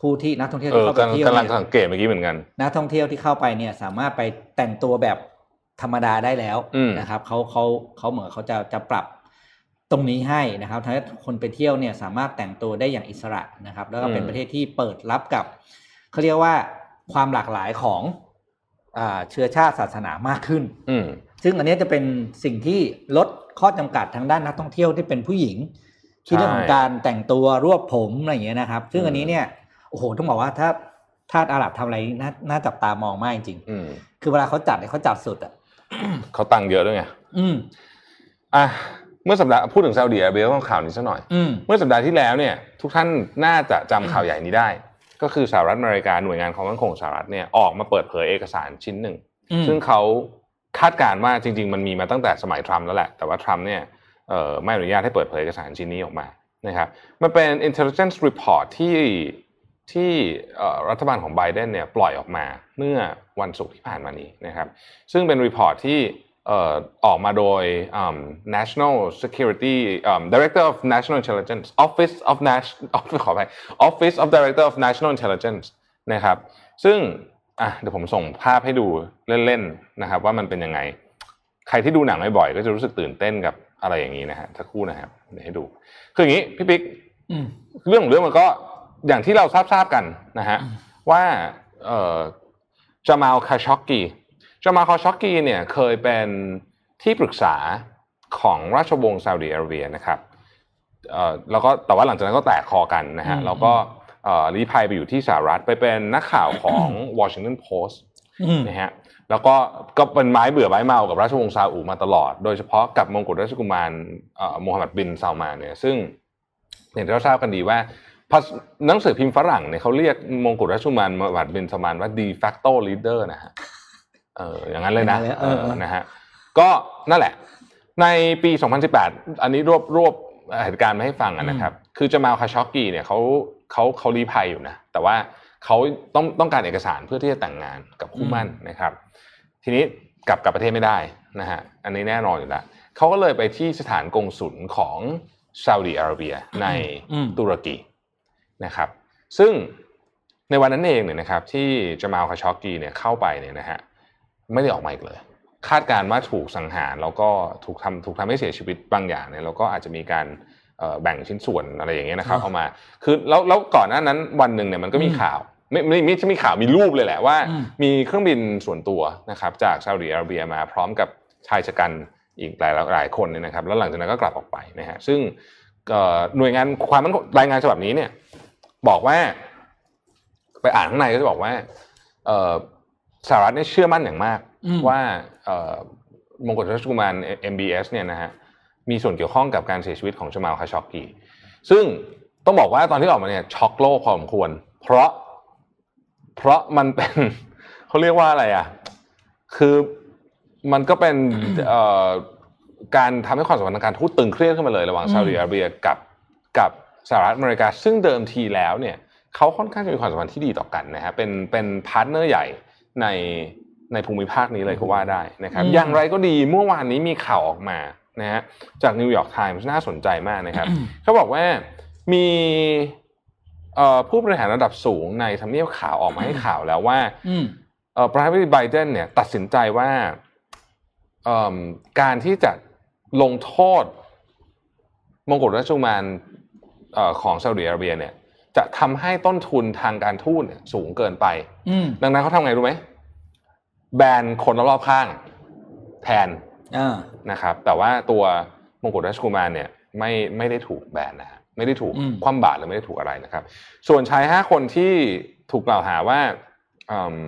ผู้ที่นักท่องเที่ยวเอที่อเข้าไปกำลังเที่ยวกำลังเนี่ยสังเกตเมื่อกี้เหมือนกันนักท่องเที่ยวที่เข้าไปเนี่ย สามารถไปแต่งตัวแบบธรรมดาได้แล้วอืมนะครับเขาเขาเขาเหมือนเขาจะจะปรับตรงนี้ให้นะครับทำให้คนไปเที่ยวเนี่ยสามารถแต่งตัวได้อย่างอิสระนะครับ แล้วก็เป็นประเทศที่เปิดรับกับเขาเรียกว่าความหลากหลายของอ่าเชื้อชาติศาสนามากขึ้นอืม ซึ่งอันนี้จะเป็นสิ่งที่ลดข้อจำกัดทางด้านนักท่องเที่ยวที่เป็นผู้หญิงที่เรื่องของการแต่งตัวรวบผมอะไรอย่างเงี้ยนะครับ ซึ่งอันนี้เนี่ยโอ้โหต้องบอกว่าถ้าถ้าอาหรับทำอะไรน่าน่าจับตามองมากจริงอืมๆคือเวลาเขาจัดเนี่ยเขาจัดสุดอะเขาตังค์เยอะด้วยไงอืมอะเมื่อสัปดาห์พูดถึงซาอุดิอาระเบียต้องข่าวนี้สักหน่อยอืมเมื่อสัปดาห์ที่แล้วเนี่ย ทุกท่านน่าจะจำข่าวใหญ่นี้ได้ ก็คือสหรัฐอเมริกาหน่วยงานความมั่นคงของสหรัฐเนี่ยออกมาเปิดเผยเอกสารชิ้นหนึ่งอืมซึ่งเขา คาดการณ์ว่าจริง ๆ มันมีมาตั้งแต่สมัยทรัมป์แล้วแหละ แต่ว่าทรัมป์เนี่ยไม่อนุญาตให้เปิดเผยเอกสารชิ้นนี้ออกมานะครับมันเป็น intelligence report ที่ที่รัฐบาลของไบเดนเนี่ยปล่อยออกมาเมื่อวันศุกร์ที่ผ่านมานี้นะครับ ซึ่งเป็น report ที่ออกมาโดย National Security Director of National Intelligence Office of National ขอไป Office of Director of National Intelligence นะครับ ซึ่ง อะเดี๋ยวผมส่งภาพให้ดูเล่นๆนะครับ ว่ามันเป็นยังไง ใครที่ดูหนังบ่อยๆก็จะรู้สึกตื่นเต้นกับอะไรอย่างนี้นะฮะสักครู่นะครับเดี๋ยวให้ดู คืออย่างนี้พี่ปิ๊กอืมเรื่องของเรื่องมันก็อย่างที่เราทราบทราบๆกันนะฮะว่าเอ่อจามาลคาชอกกีจามาลคาชอกกีเนี่ยเคยเป็นที่ปรึกษาของราชวงศ์ซาอุดิอาระเบียนะครับเอ่อแล้วก็แต่ว่าหลังจากนั้นก็แตกคอกันนะฮะอืมแล้วก็เอ่อ ลี้ภัยไปอยู่ที่สหรัฐไปเป็นนักข่าวของ Washington Post อืมนะฮะแล้วก็ก็เป็นไม้เบื่อไม้เมากับราชวงศ์ซาอุมาตลอด โดยเฉพาะกับมงกุฎราชกุมารเอ่อโมฮัมหมัดบินซาลมานเนี่ยซึ่งอย่างที่เราทราบกันดีว่าพอหนังสือพิมพ์ฝรั่งเนี่ยเขาเรียกมงกุฎราชกุมารโมฮัมหมัดบินซาลมานว่า de facto leader นะฮะเอออย่างนั้นเลยนะอย่างนั้นเลยเออเออนะฮะก็นั่นแหละ ในปี 2018 อันนี้รวบรวบเหตุการณ์มาให้ฟังอะนะครับ คือจามาลคาชอกกีเนี่ยเขา เขาเขารีภัยอยู่นะแต่ว่าเขาต้องต้องการเอกสารเพื่อที่จะแต่งงานกับคู่หมั่นนะครับ ทีนี้กลับกลับประเทศไม่ได้นะฮะอันนี้แน่นอนอยู่แล้วเขาก็เลยไปที่สถานกงสุลของซาอุดิอาระเบียในอืมตุรกีนะครับ ซึ่งในวันนั้นเองเนี่ยนะครับ ที่จามาลคาชอกกีเนี่ยเข้าไปเนี่ยนะฮะไม่ได้ออกมาอีกเลย คาดการณ์ว่าถูกสังหารแล้วก็ถูกทำถูกทำให้เสียชีวิตบางอย่างเนี่ยแล้วก็อาจจะมีการเอ่อ แบ่งชิ้นส่วนอะไรอย่างเงี้ยนะครับอ๋อเอามา คือแล้วแล้วก่อนหน้านั้นวันหนึ่งเนี่ยมันก็มีอืมข่าวไม่ไม่ไม่ใช่มีข่าวมีรูปเลยแหละว่าอืมมีเครื่องบินส่วนตัวนะครับจากซาอุดิอาระเบียมาพร้อมกับชายชะกันอีกหลายหลายคนเนี่ยนะครับ แล้วหลังจากนั้นก็กลับออกไปนะฮะซึ่งเอ่อหน่วยงานความมั่นคงรายงานฉบับนี้เนี่ย บอกว่า ไปอ่านข้างในก็จะบอกว่าเอ่อสหรัฐเนี่ยเชื่อมั่นอย่างมากอืมว่าเอ่อมงกุฎราชกุมาร MBS เนี่ยนะฮะ มีส่วนเกี่ยวข้องกับการเสียชีวิตของจามาลคาชอกกีซึ่งต้องบอกว่าตอนที่ออกมาเนี่ยช็อกโลกพอสมควร เพราะ เพราะมันเป็นเขาเรียกว่าอะไรอะ คือมันก็เป็นเอ่อการทำให้ความสัมพันธ์ทางการทูตตึงเครียดขึ้นมาเลยระหว่างอืมซาอุดิอาระเบียกับกับสหรัฐอเมริกา ซึ่งเดิมทีแล้วเนี่ยเขาค่อนข้างจะมีความสัมพันธ์ที่ดีต่อกันนะฮะเป็นเป็น partner ใหญ่ในในภูมิภาคนี้เลยก็ว่าได้นะครับ อย่างไรก็ดีเมื่อวานนี้มีข่าวออกมา นะฮะจากนิวยอร์กไทมส์น่าสนใจมากนะครับเขาบอกว่ามีเอ่อผู้บริหารระดับสูงในทำเนียบขาวออกมาให้ข่าวแล้วว่าอืมเอ่อประธานาธิบดีไบเดนเนี่ยตัดสินใจว่าเอิ่มการที่จะลงโทษมงกุฎราชกุมารเอ่อของซาอุดิอาระเบียเนี่ย จะทำให้ต้นทุนทางการทูตเนี่ยสูงเกินไปอืมดังนั้นเขาทำไงรู้ไหม แบนคนรอบๆข้าง แทนอ่า นะครับ แต่ว่าตัวมงกุฎราชกุมารเนี่ยไม่ไม่ได้ถูกแบนนะฮะไม่ได้ถูกอืมคว่ำบาตรหรือไม่ได้ถูกอะไรนะครับ ส่วนชายห้าคนที่ถูกกล่าวหาว่าอืม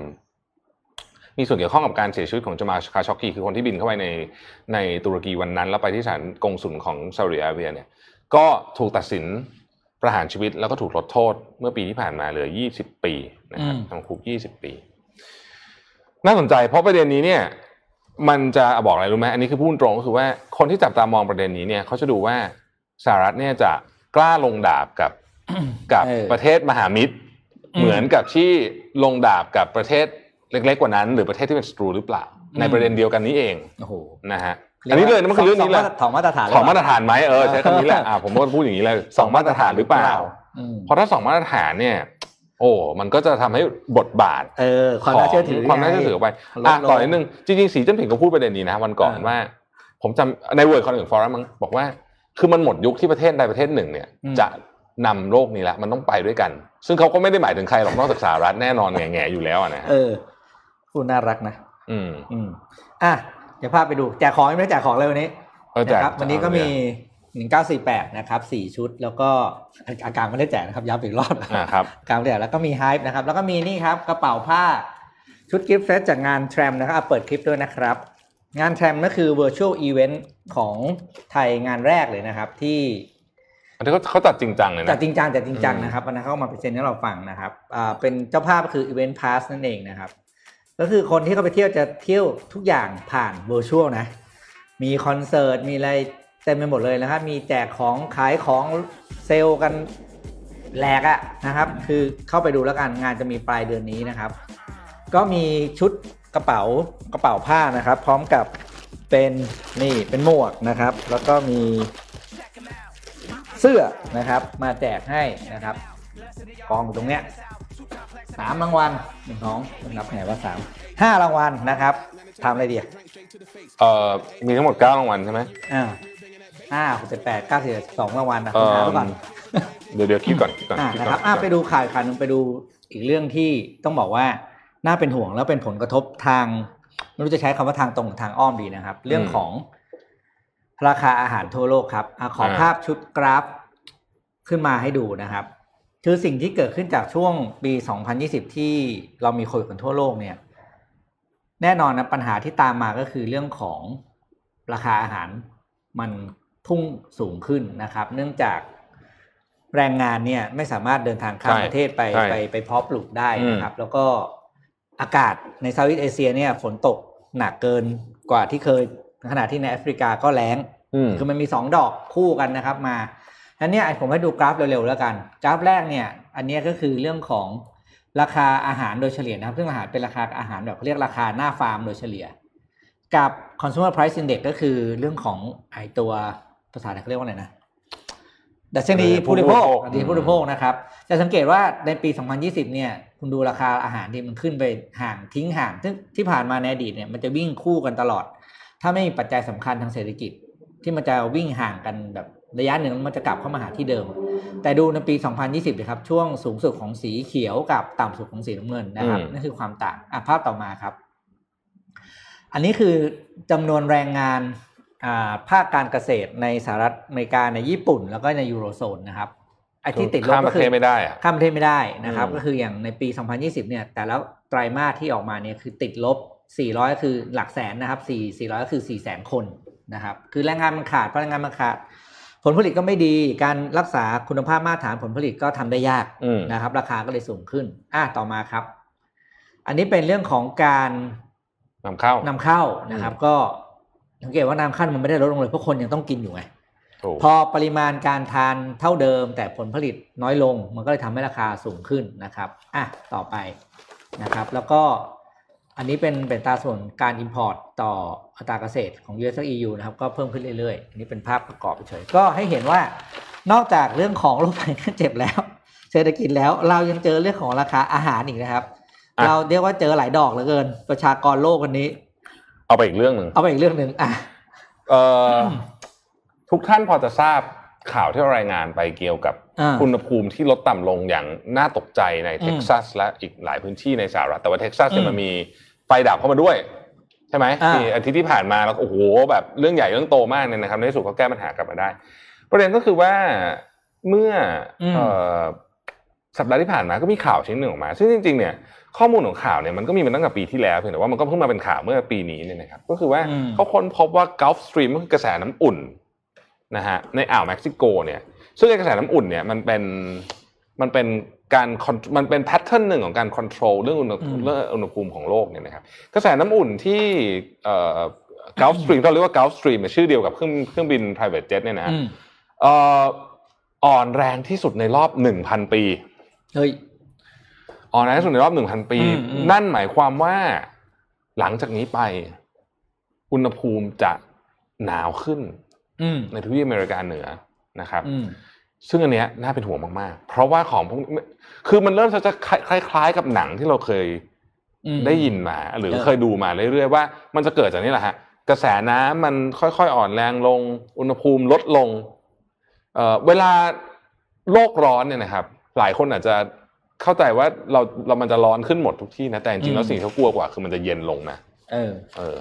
มีส่วนเกี่ยวข้องกับการเสียชีวิตของจามาลคาชอกกีคือคนที่บินเข้าไปในในตุรกีวันนั้น แล้วไปที่ศาลกงสุลของซาอุดิอาระเบียเนี่ยก็ถูกตัดสินประหารชีวิตแล้วก็ถูกลดโทษเมื่อปีที่ผ่านมาเหลือ 20 ปีนะครับอืมจำคุก 20 ปี น่าสนใจเพราะประเด็นนี้เนี่ย มันจะบอกอะไรรู้ไหมอันนี้คือพูดตรงก็คือว่าคนที่จับตามองประเด็นนี้เนี่ยเขาจะดูว่าสหรัฐเนี่ยจะกล้าลงดาบกับกับเออประเทศมหามิตรอืมเหมือนกับที่ลงดาบกับประเทศเล็ก ๆ กว่านั้น หรือประเทศที่เป็นศัตรูหรือเปล่า ในประเด็นเดียวกันนี้เองโอ้โหนะฮะอันนี้เลยนะมันคือเรื่องนี้แหละสองมาตรฐานสองมาตรฐานไหมเออใช้คำนี้แหละอ่าผมก็พูดอย่างนี้เลยสองมาตรฐานหรือเปล่าอืมเพราะถ้าสองมาตรฐานเนี่ย โอ้มันก็จะทำให้บทบาทเออความน่าเชื่อถือของความน่าเชื่อถือออกไปลดอะลงต่อนิดนึงจริงๆสีจิ้นผิงก็พูดประเด็นนี้นะวันก่อนอ่าว่า ผมจำใน World Economic Forum มั้งบอกว่า คือมันหมดยุคที่ประเทศใดประเทศหนึ่งเนี่ยอืมจะนำโลกนี้ละมันต้องไปด้วยกัน ซึ่งเขาก็ไม่ได้หมายถึงใครหรอกนอกจากสหรัฐแน่นอนแหงๆอยู่แล้วอะนะฮะเออพูดน่ารักนะ อืมอืมอะเดี๋ยวพาไปดูแจกของยังไม่ได้แจกของเลยวันนี้เออแจกนะครับวันนี้ก็เอาเลยมี หนึ่งเก้าสี่แปดนะครับสี่ชุด แล้วก็อาการไม่ได้แจกนะครับย้ำอีกรอบนะอ่าครับกลางเดือนแล้วก็มีไฮป์นะครับ แล้วก็มีนี่ครับกระเป๋าผ้าชุด gift set จากงานแทรมนะครับอะเปิดคลิปด้วยนะครับ งานแทรมก็คือ virtual event ของไทยงานแรกเลยนะครับ ที่อันนี้เขาเขาจัดจริงจังเลยนะจัดจริงจังจัดจริงจังอืมนะครับวันนั้นเขาเอามา present ให้เราฟังนะครับอ่าเป็นเจ้าภาพก็คือ Event Pass นั่นเองนะครับ ก็คือคนที่เขาไปเที่ยวจะเที่ยวทุกอย่างผ่าน virtual นะ มีคอนเสิร์ตมีอะไร เต็มไปหมดเลยนะครับ มีแจกของขายของเซลล์กันแหลกอะนะครับ คือเข้าไปดูแล้วกันงานจะมีปลายเดือนนี้นะครับ ก็มีชุดกระเป๋ากระเป๋าผ้านะครับ พร้อมกับเป็นนี่เป็นหมวกนะครับ แล้วก็มีเสื้อนะครับ มาแจกให้นะครับกองอยู่ตรงเนี้ยสามรางวัลหนึ่งสองนับไงว่าสามห้ารางวัลนะครับทำอะไรดีอะเอ่อมีทั้งหมดเก้ารางวัลใช่ไหมอ่า ห้าหกเจ็ดแปดเก้าสิบสองรางวัลนะเอิ่มหาไว้ก่อนเดี๋ยวเดี๋ยวคิดก่อนคิดก่อนอ่าคิดนะก่คอรับอ่าไปดูข่าวอีกข่าวหนึงไปดูอีกเรื่องที่ต้องบอกว่าน่าเป็นห่วงแล้วเป็นผลกระทบทางไม่รู้จะใช้คำว่าทางตรงหรือทางอ้อมดีนะครับ เรื่องของราคาอาหารทั่วโลกครับอะขอภาพชุดกราฟขึ้นมาให้ดูนะครับ คือสิ่งที่เกิดขึ้นจากช่วงปี 2020 ที่เรามีโควิดกันทั่วโลกเนี่ย แน่นอนนะปัญหาที่ตามมาก็คือเรื่องของราคาอาหารมัน พุ่งสูงขึ้นนะครับ เนื่องจากแรงงานเนี่ยไม่สามารถเดินทางข้ามใช่ประเทศไปใช่ไปไปเพาะปลูกได้นะครับ แล้วก็อากาศในเซาท์อีสเอเชียเนี่ยฝนตกหนักเกินกว่าที่เคยขณะที่ในแอฟริกาก็แล้งอืมคือมันมีสองดอกคู่กันนะครับมาอันเนี้ยผมให้ดูกราฟเร็วๆแล้วกัน กราฟแรกเนี่ย อันเนี้ยก็คือเรื่องของราคาอาหารโดยเฉลี่ยนะครับ ซึ่งอาหารเป็นราคาอาหารแบบเขาเรียกราคาหน้าฟาร์มโดยเฉลี่ย กับ consumer price index ก็คือเรื่องของไอตัว ภาษาไทยเขาเรียกว่าอะไรนะดัชนีเออผู้ผู้บริโภคบริโภคดัชนีผู้บริโภคนะครับ จะสังเกตว่าในปี 2020 เนี่ย คุณดูราคาอาหารที่มันขึ้นไปห่างทิ้งห่างซึ่งที่ผ่านมาในอดีตเนี่ยมันจะวิ่งคู่กันตลอด ถ้าไม่มีปัจจัยสำคัญทางเศรษฐกิจ ที่มันจะวิ่งห่างกันแบบระยะหนึ่งแล้วมันจะกลับเข้ามาหาที่เดิม แต่ดูในปี 2020นะครับ ช่วงสูงสุดของสีเขียวกับต่ำสุดของสีน้ำเงินนะครับอืมนั่นคือความต่างอะภาพต่อมาครับ อันนี้คือจำนวนแรงงานอ่า ภาคการเกษตรในสหรัฐอเมริกาในญี่ปุ่น แล้วก็ในยูโรโซนนะครับไอ้ที่ติดลบข้ามปก็ระคืเทอศไม่ได้อะข้ามประเทศไม่ได้นะครับอืมก็คืออย่างในปี 2020 เนี่ย แต่แล้วไตรมาสที่ออกมาเนี่ยคือติดลบ 400ก็คือหลักแสนนะครับ 4 400 ก็คือ 4 แสนคนนะครับ คือแรงงานมันขาดเพราะแรงงานมันขาด ผลผลิตก็ไม่ดีการรักษาคุณภาพมาตรฐานผลผลิตก็ทำได้ยากอืมนะครับ ราคาก็เลยสูงขึ้น อะต่อมาครับ อันนี้เป็นเรื่องของการนำเข้านำเข้านะครับ ก็ สังเกตว่านำเข้ามันไม่ได้ลดลงเลยเพราะคนยังต้องกินอยู่ไงถูกพอปริมาณการทานเท่าเดิม แต่ผลผลิตน้อยลง มันก็เลยทำให้ราคาสูงขึ้นนะครับอะต่อไปนะครับ แล้วก็อันนี้เป็นเป็นอัตราส่วนการ Import ต่ออัตราเกษตรของ US และ EU นะครับ ก็เพิ่มขึ้นเรื่อยๆ อันนี้เป็นภาพประกอบเฉยๆก็ให้เห็นว่านอกจากเรื่องของโรคภัยไข้เจ็บแล้ว เศรษฐกิจแล้วเรายังเจอเรื่องของราคาอาหารอีกนะครับอะเราเรียกว่าเจอหลายดอกเหลือเกิน ประชากรโลกวันนี้ เอาไปอีกเรื่องหนึ่งเอาไปอีกเรื่องหนึ่งอะเอ่อทุกท่านพอจะทราบข่าวที่เรารายงานไปเกี่ยวกับอ่าอุณหภูมิที่ลดต่ำลงอย่างน่าตกใจในอืมเท็กซัสและอีกหลายพื้นที่ในสหรัฐแต่ว่าเท็กซัสเนี่ยอืมมันมีไฟดับเข้ามาด้วยใช่ไหมอ่าที่อาทิตย์ที่ผ่านมาแล้วโอ้โหแบบเรื่องใหญ่เรื่องโตมากเนี่ยนะครับในที่สุดก็แก้ปัญหากลับมาได้ ประเด็นก็คือว่าเมื่ออมเอ่อสัปดาห์ที่ผ่านมาก็มีข่าวชิ้นหนึ่งออกมา ซึ่งจริง ๆ เนี่ย ข้อมูลของข่าวเนี่ยมันก็มีมาตั้งแต่ปีที่แล้วเพียงแต่ว่ามันก็เพิ่งมาเป็นข่าวเมื่อปีนี้เนี่ยนะครับก็คือว่าอืมเขาค้นพบว่า Gulf Stream ก็คือกระแสน้ำอุ่นนะฮะในอ่าวเม็กซิโกเนี่ยซึ่งไอ้กระแสน้ำอุ่นเนี่ยมันเป็นมันเป็นการ con- มันเป็น pattern หนึ่งของการควบคุมเรื่องอุณหภูมิอืมเรื่องอุณหภูมิของโลกเนี่ยนะครับกระแสน้ำอุ่นที่เอ่อ Gulf Stream เราเรียกว่า Gulf Stream เนี่ยชื่อเดียวกับเครื่องเครื่องบิน private jet เนี่ยนะฮะอืมเอ่ออ่อนแรงที่สุดในรอบหนึ่งพันปีเฮ้ย อ่อนแรงที่สุดในรอบหนึ่งพันปีอืมอืมนั่นหมายความว่าหลังจากนี้ไป อุณหภูมิจะหนาวขึ้นอืมในทวีปอเมริกาเหนือนะครับอืมซึ่งอันเนี้ยน่าเป็นห่วงมากๆ เพราะว่าของพวกนี้คือมันเริ่มจะคล้ายๆ กับหนังที่เราเคยอืมได้ยินมา หรือเออเคยดูมาเรื่อยๆว่า มันจะเกิดจากนี่แหละฮะกระแสน้ำมันค่อยๆอ่อนแรงลง อุณหภูมิลดลงเอ่อเวลาโลกร้อนเนี่ยนะครับ หลายคนอาจจะ เข้าใจว่าเราเรามันจะร้อนขึ้นหมดทุกที่นะแต่จริงๆแล้วสิ่งที่เขากลัวกว่าคือมันจะเย็นลงนะเออเออ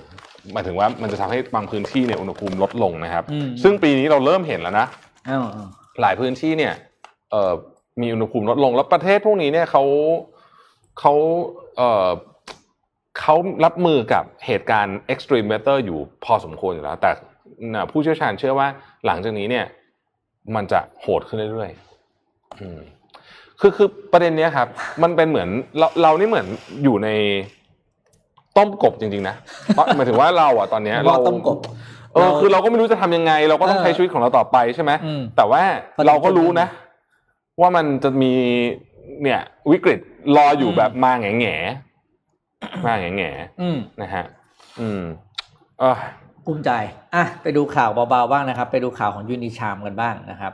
หมายถึงว่ามันจะทำให้บางพื้นที่เนี่ยอุณหภูมิลดลงนะครับอืมซึ่งปีนี้เราเริ่มเห็นแล้วนะเอ้าเอ้าหลายพื้นที่เนี่ย เอ่อมีอุณหภูมิลดลงแล้วประเทศพวกนี้เนี่ยเขาเขาเอ่อเขารับมือกับเหตุการณ์ extreme weather อยู่พอสมควรอยู่แล้ว แต่น่ะผู้เชี่ยวชาญเชื่อว่าหลังจากนี้เนี่ย มันจะโหดขึ้นเรื่อยๆอืม คือคือประเด็นเนี้ยครับ มันเป็นเหมือนเราเรานี่เหมือนอยู่ในต้มกบจริงๆนะเพราะหมายถึงว่าเราอะตอนเนี้ยรเราอต้มกบเออคือเราก็ไม่รู้จะทำยังไง เราก็ต้องเออใช้ชีวิตของเราต่อไปใช่ไหมอืมแต่ว่าพอถึงเราก็จุดรู้นั้นนะ ว่ามันจะมีเนี่ย วิกฤตรออยู่อืมแบบมาแง่แง่ๆมาแง่แง่อืมๆนะฮะอืมเออภูมิใจอะไปดูข่าวเบาๆบ้างนะครับ ไปดูข่าวของยูนิชามกันบ้างนะครับ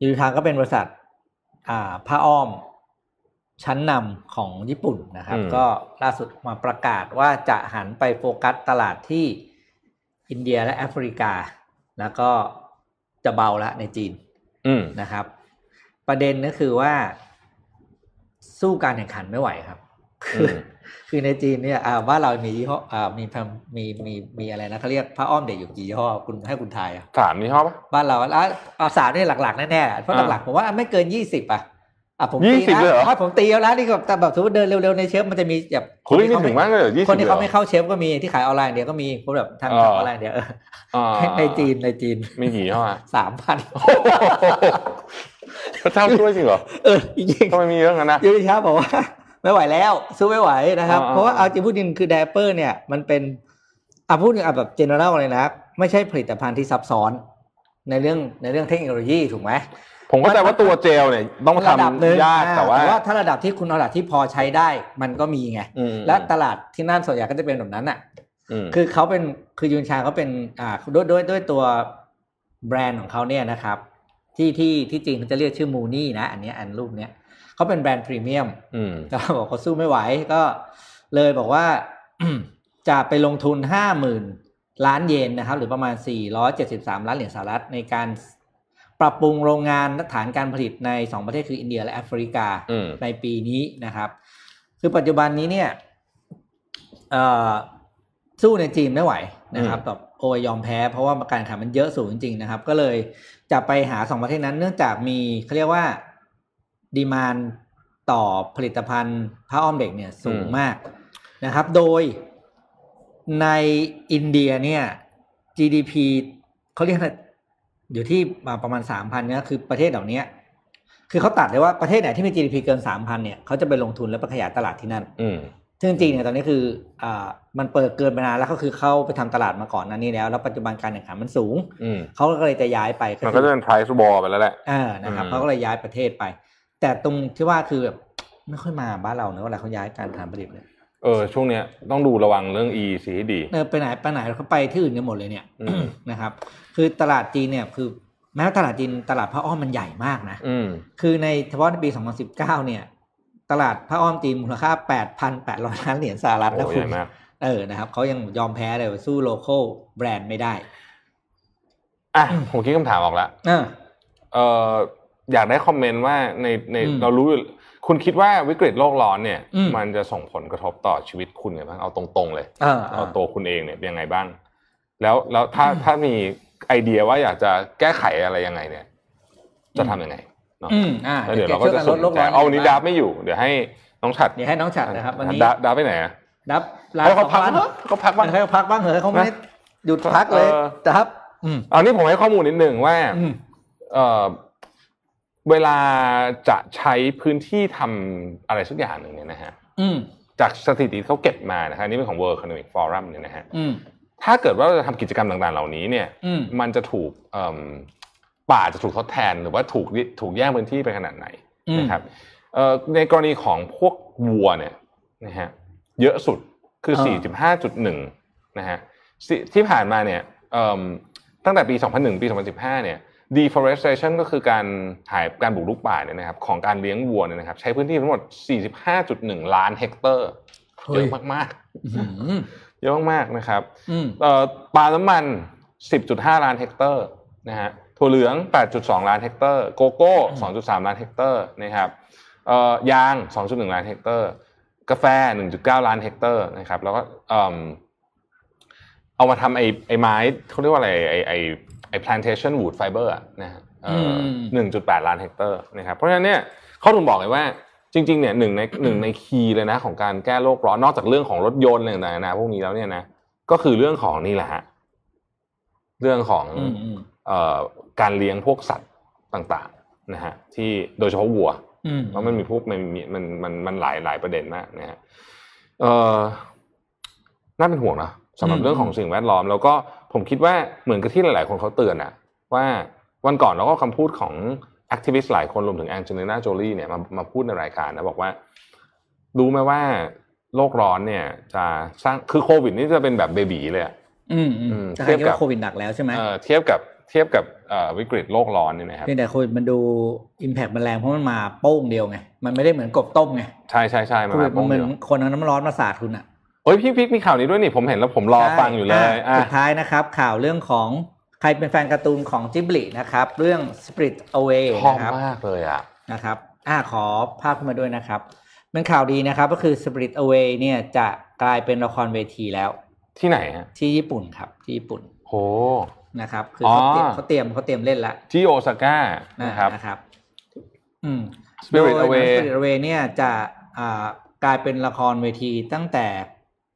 ยูนิชามก็เป็นบริษัทอ่า ผ้าอ้อมชั้นนำของญี่ปุ่นนะครับอืมก็ล่าสุดมาประกาศว่าจะหันไปโฟกัสตลาดที่อินเดียและแอฟริกา แล้วก็จะเบาละในจีนอืมนะครับ ประเด็นก็คือว่าสู้การแข่งขันไม่ไหวครับ คืออม คือในจีนเนี่ยอ่าบ้านเรามียี่ห้ออ่ามีแพมมีมีมีอะไรนะเขาเรียกผ้าอ้อมเด็กอยู่กี่ยี่ห้อคุณให้คุณทายอะสามนี่ชอบปะบ้านเราอะเอาสามนี่หลักๆแน่ๆเพราะอ่าหลักๆผมว่าไม่เกินยี่สิบอะอะผมยี่ตีสิบนะเลยเหรอถ้าผมตีแล้วนะนี่ก็แต่แบบสมมติเดินเร็วๆในเชฟมันจะมีแบบเฮ้ยนี่ถึงมากเลยเหรอยี่สิบคนที่เขาลไม่ยหรอเข้าเชฟก็มีที่ขายออนไลน์เดี๋ยวก็มีคนแบบทำอ๋อทำออนไลน์เดี๋ยวเอออ่าในจีนในจีนมีกี่ยี่ห้ออะสามพันพระเจ้าช่วยจริงเหรอเออจริงๆทำไมมีเยอะงั้นนะยูนิชาบอกว่า ไม่ไหวแล้วสู้ไม่ไหวนะครับอ่าเพราะว่าเอาจริงพูดจริงคือไดเปอร์เนี่ยมันเป็นอะพูดอะแบบ general เลยนะไม่ใช่ผลิตภัณฑ์ที่ซับซ้อนในเรื่องในเรื่องเทคโนโลยีถูกไหมผมเข้าใจว่าตัวเจลเนี่ยต้องระดับหนึ่งทำยากอ่แต่ว่าถ้าระดับที่คุณเอาระดับที่พอใช้ได้มันก็มีไงอืมและตลาดที่นั่นส่วนใหญ่ก็จะเป็นแบบนั้นอะมคือเขาเป็นคือยูนชาเขาเป็นอ่าด้วยด้วยด้วยตัวแบรนด์ของเขาเนี่ยนะครับ ที่ที่ที่จริงเขาจะเรียกชื่อมูนี่นะ อันเนี้ยอันรูปเนี้ย เขาเป็นแบรนด์พรีเมียมอืมก็บอกเขาสู้ไม่ไหวก็เลยบอกว่าจะไปลงทุนห้าหมื่นล้านเยนนะครับ หรือประมาณ 473 ล้านเหรียญสหรัฐในการปรับปรุงโรงงานและฐานการผลิตใน 2 ประเทศคืออินเดียและแอฟริกาอืมในปีนี้นะครับ คือปัจจุบันนี้เนี่ยเอ่อสู้ในจีนไม่ไหวนะครับแบบโอยยอมแพ้เพราะว่าการแข่งขันมันเยอะสูงจริงๆนะครับ ก็เลยจะไปหาสองประเทศนั้นเนื่องจากมีเขาเรียกว่า ดีมานต่อผลิตภัณฑ์ผ้าอ้อมเด็กเนี่ยสูงมากนะครับ โดยในอินเดียเนี่ย GDP เขาเรียกอะไรอยู่ที่ประมาณสามพันเนี่ยคือประเทศเหล่านี้คือเขาตัดเลยว่าประเทศไหนที่มี GDP เกินสามพันเนี่ยเขาจะไปลงทุนและไปขยายตลาดที่นั่นอืมซึ่งจริงๆเนี่ยตอนนี้คืออ่ามันเปิดเกินไปนานแล้วก็คือเข้าไปทำตลาดมาก่อนหนั้นนี้แล้ว แล้วปัจจุบันการแข่งขันมันสูงอืมเขาก็เลยจะย้ายไปมันก็จะเป็น price war ไปแล้วแหละเออนะครับอืมเขาก็เลยย้ายประเทศไป แต่ตรงที่ว่าคือแบบไม่ค่อยมาบ้านเราเนอะเวลาเขาย้ายการฐานผลิตเนี่ยเออช่วงเนี้ยต้องดูระวังเรื่อง EC ให้ดีเออไปไหนไปไหนเขาไปที่อื่นกันหมดเลยเนี่ยอืมนะครับ คือตลาดจีนเนี่ยคือแม้ว่าตลาดจีนตลาดผ้าอ้อมมันใหญ่มากนะอืมคือในเฉพาะในปี 2019 เนี่ย ตลาดผ้าอ้อมจีนมูลค่า 8,800 ล้านเหรียญสหรัฐโอ้นะโหคุใหณญ่มากเออนะครับเขายังยอมแพ้เลยสู้ local brand ไม่ได้อะผมคิดคำถามออกแล้วเออเอออยากได้ comment ว่าในในอืมเรารู้อยู่คุณคิดว่าวิกฤตโลกร้อนเนี่ยอืมมันจะส่งผลกระทบต่อชีวิตคุณไงบ้างเอาตรงๆเลยเออเอาตัวคุณเองเนี่ยเป็นยังไงบ้าง แล้วแล้วถ้าถ้ามีไอเดียว่าอยากจะแก้ไขอะไรยังไงเนี่ย จะทำยังไงเนาะอืมอ่าแล้วเดี๋ยวก็เราก็ช่วยจะกันสลนดโลกใจร้อนเอาวันนี้ดับไม่อยู่ เดี๋ยวให้น้องฉัดเดี๋ยวให้น้องฉัดนะครับวันนี้ดับดับไปไหนอะดับลาให้เขาพักสองวันเขาพักบ้างให้เขาพักบ้างเหรอะเขาไม่ได้หยุดพักเลยเออดับอืมอันนี้ผมให้ข้อมูลนิดหนึ่งว่าอืมเอ่อ เวลาจะใช้พื้นที่ทำอะไรสักอย่างหนึ่งเนี่ยนะฮะอืมจากสถิติที่เขาเก็บมานะครับอันนี่เป็นของ World Economic Forum เนี่ยนะฮะอืมถ้าเกิดว่าเราจะทำกิจกรรมต่างๆ เหล่านี้เนี่ยอืมมันจะถูกเอิ่มป่าจะถูกทดแทนหรือว่าถูกถูกแย่งพื้นที่ไปขนาดไหนอืมนะครับเอ่อในกรณีของพวกวัวเนี่ยนะฮะเยอะสุดคือ 4.5.1 นะฮะสิที่ผ่านมาเนี่ยเอิ่มตั้งแต่ปี 2001 ปี 2015 เนี่ย deforestation ก็คือการหายการบุกรุกป่าเนี่ยนะครับของการเลี้ยงวัวเนี่ยนะครับใช้พื้นที่ทั้งหมด 45.1 ล้านเฮกตาร์เฮ้ยเยอะมากอืมๆเยอะมากๆนะครับอืมเอ่อปาล์มน้ำมัน 10.5 ล้านเฮกตาร์นะฮะถั่วเหลือง 8.2 ล้านเฮกตาร์ โกโก้ 2.3 ล้านเฮกตาร์นะครับเอ่อยาง 2.1 ล้านเฮกตาร์ กาแฟ 1.9 ล้านเฮกตาร์นะครับแล้วก็เอิ่มเอามาทำไอ้ไอ้ไม้เขาเรียกว่าอะไรไอ้ ไอ้ไอ้ plantation wood fiber อะนะฮะเอ่ออมหนึ่งจุดแปดล้านเฮกตาร์นะครับเพราะฉะนั้นเนี่ยเขาถึงบอกเลยว่าจริงๆเนี่ยหนึ่งในหนึ่งใน key เลยนะของการแก้โลกร้อนนอกจากเรื่องของรถยนต์อะไรต่างๆนะพวกนี้แล้วเนี่ยนะก็คือเรื่องของนี่แหละฮะเรื่องของอืมอืมเอ่อการเลี้ยงพวกสัตว์ต่างๆนะฮะที่โดยเฉพาะวัวอืมเพราะมันมีพวกมันมีมันมันมันหลายหลายประเด็นมากนะฮะเอ่อน่าเป็นห่วงนะสำหรับอืมเรื่องของสิ่งแวดล้อม แล้วก็ผมคิดว่าเหมือนกับที่หลาย ๆ คนเขาเตือนอะว่าวันก่อนเราก็คำพูดของแอคทิวิสต์หลายคนรวมถึงแองเจลิน่าโจลีเนี่ยมามาพูดในรายการนะบอกว่ารู้ไหมว่าโลกร้อนเนี่ย จะสร้างคือโควิดนี่จะเป็นแบบ baby เลยอะอืมอือืมมแต่เทียบคิดกับว่าโควิดหนักแล้วใช่ไหมเอ่อเทียบกับเทียบกับเอ่อวิกฤตโลกร้อนเนี่ยนะครับเพียงแต่โควิดมันดู impact มันแรงเพราะมันมาโป้งเดียวไง มันไม่ได้เหมือนกบต้มไง ใช่ใช่ใช่โควิดมันมาเหมือนโป้งเดียวคนเอาน้ำร้อนมาสาดคุณอะ เฮ้ยพี่พิกมีข่าวนี้ด้วยนี่ผมเห็นแล้วผมรอฟังอยู่เลยใช่อะสุดท้ายนะครับ ข่าวเรื่องของใครเป็นแฟนการ์ตูนของจิบลินะครับ เรื่อง Spirit Away ชอบนะครับมากเลยอะนะครับอ่าขอภาพขึ้นมาด้วยนะครับเป็นข่าวดีนะครับ ก็คือ Spirit Away เนี่ยจะกลายเป็นละครเวทีแล้ว ที่ไหนฮะที่ญี่ปุ่นครับ ที่ญี่ปุ่นโหนะครับ คือเขาเตรียมอ๋อเขาเตรียมเขาเตรียมเล่นละที่โอซาก้านะครับนะครับ อืม Spirit โดย Away Spirit Away เนี่ยจะอ่ากลายเป็นละครเวทีตั้งแต่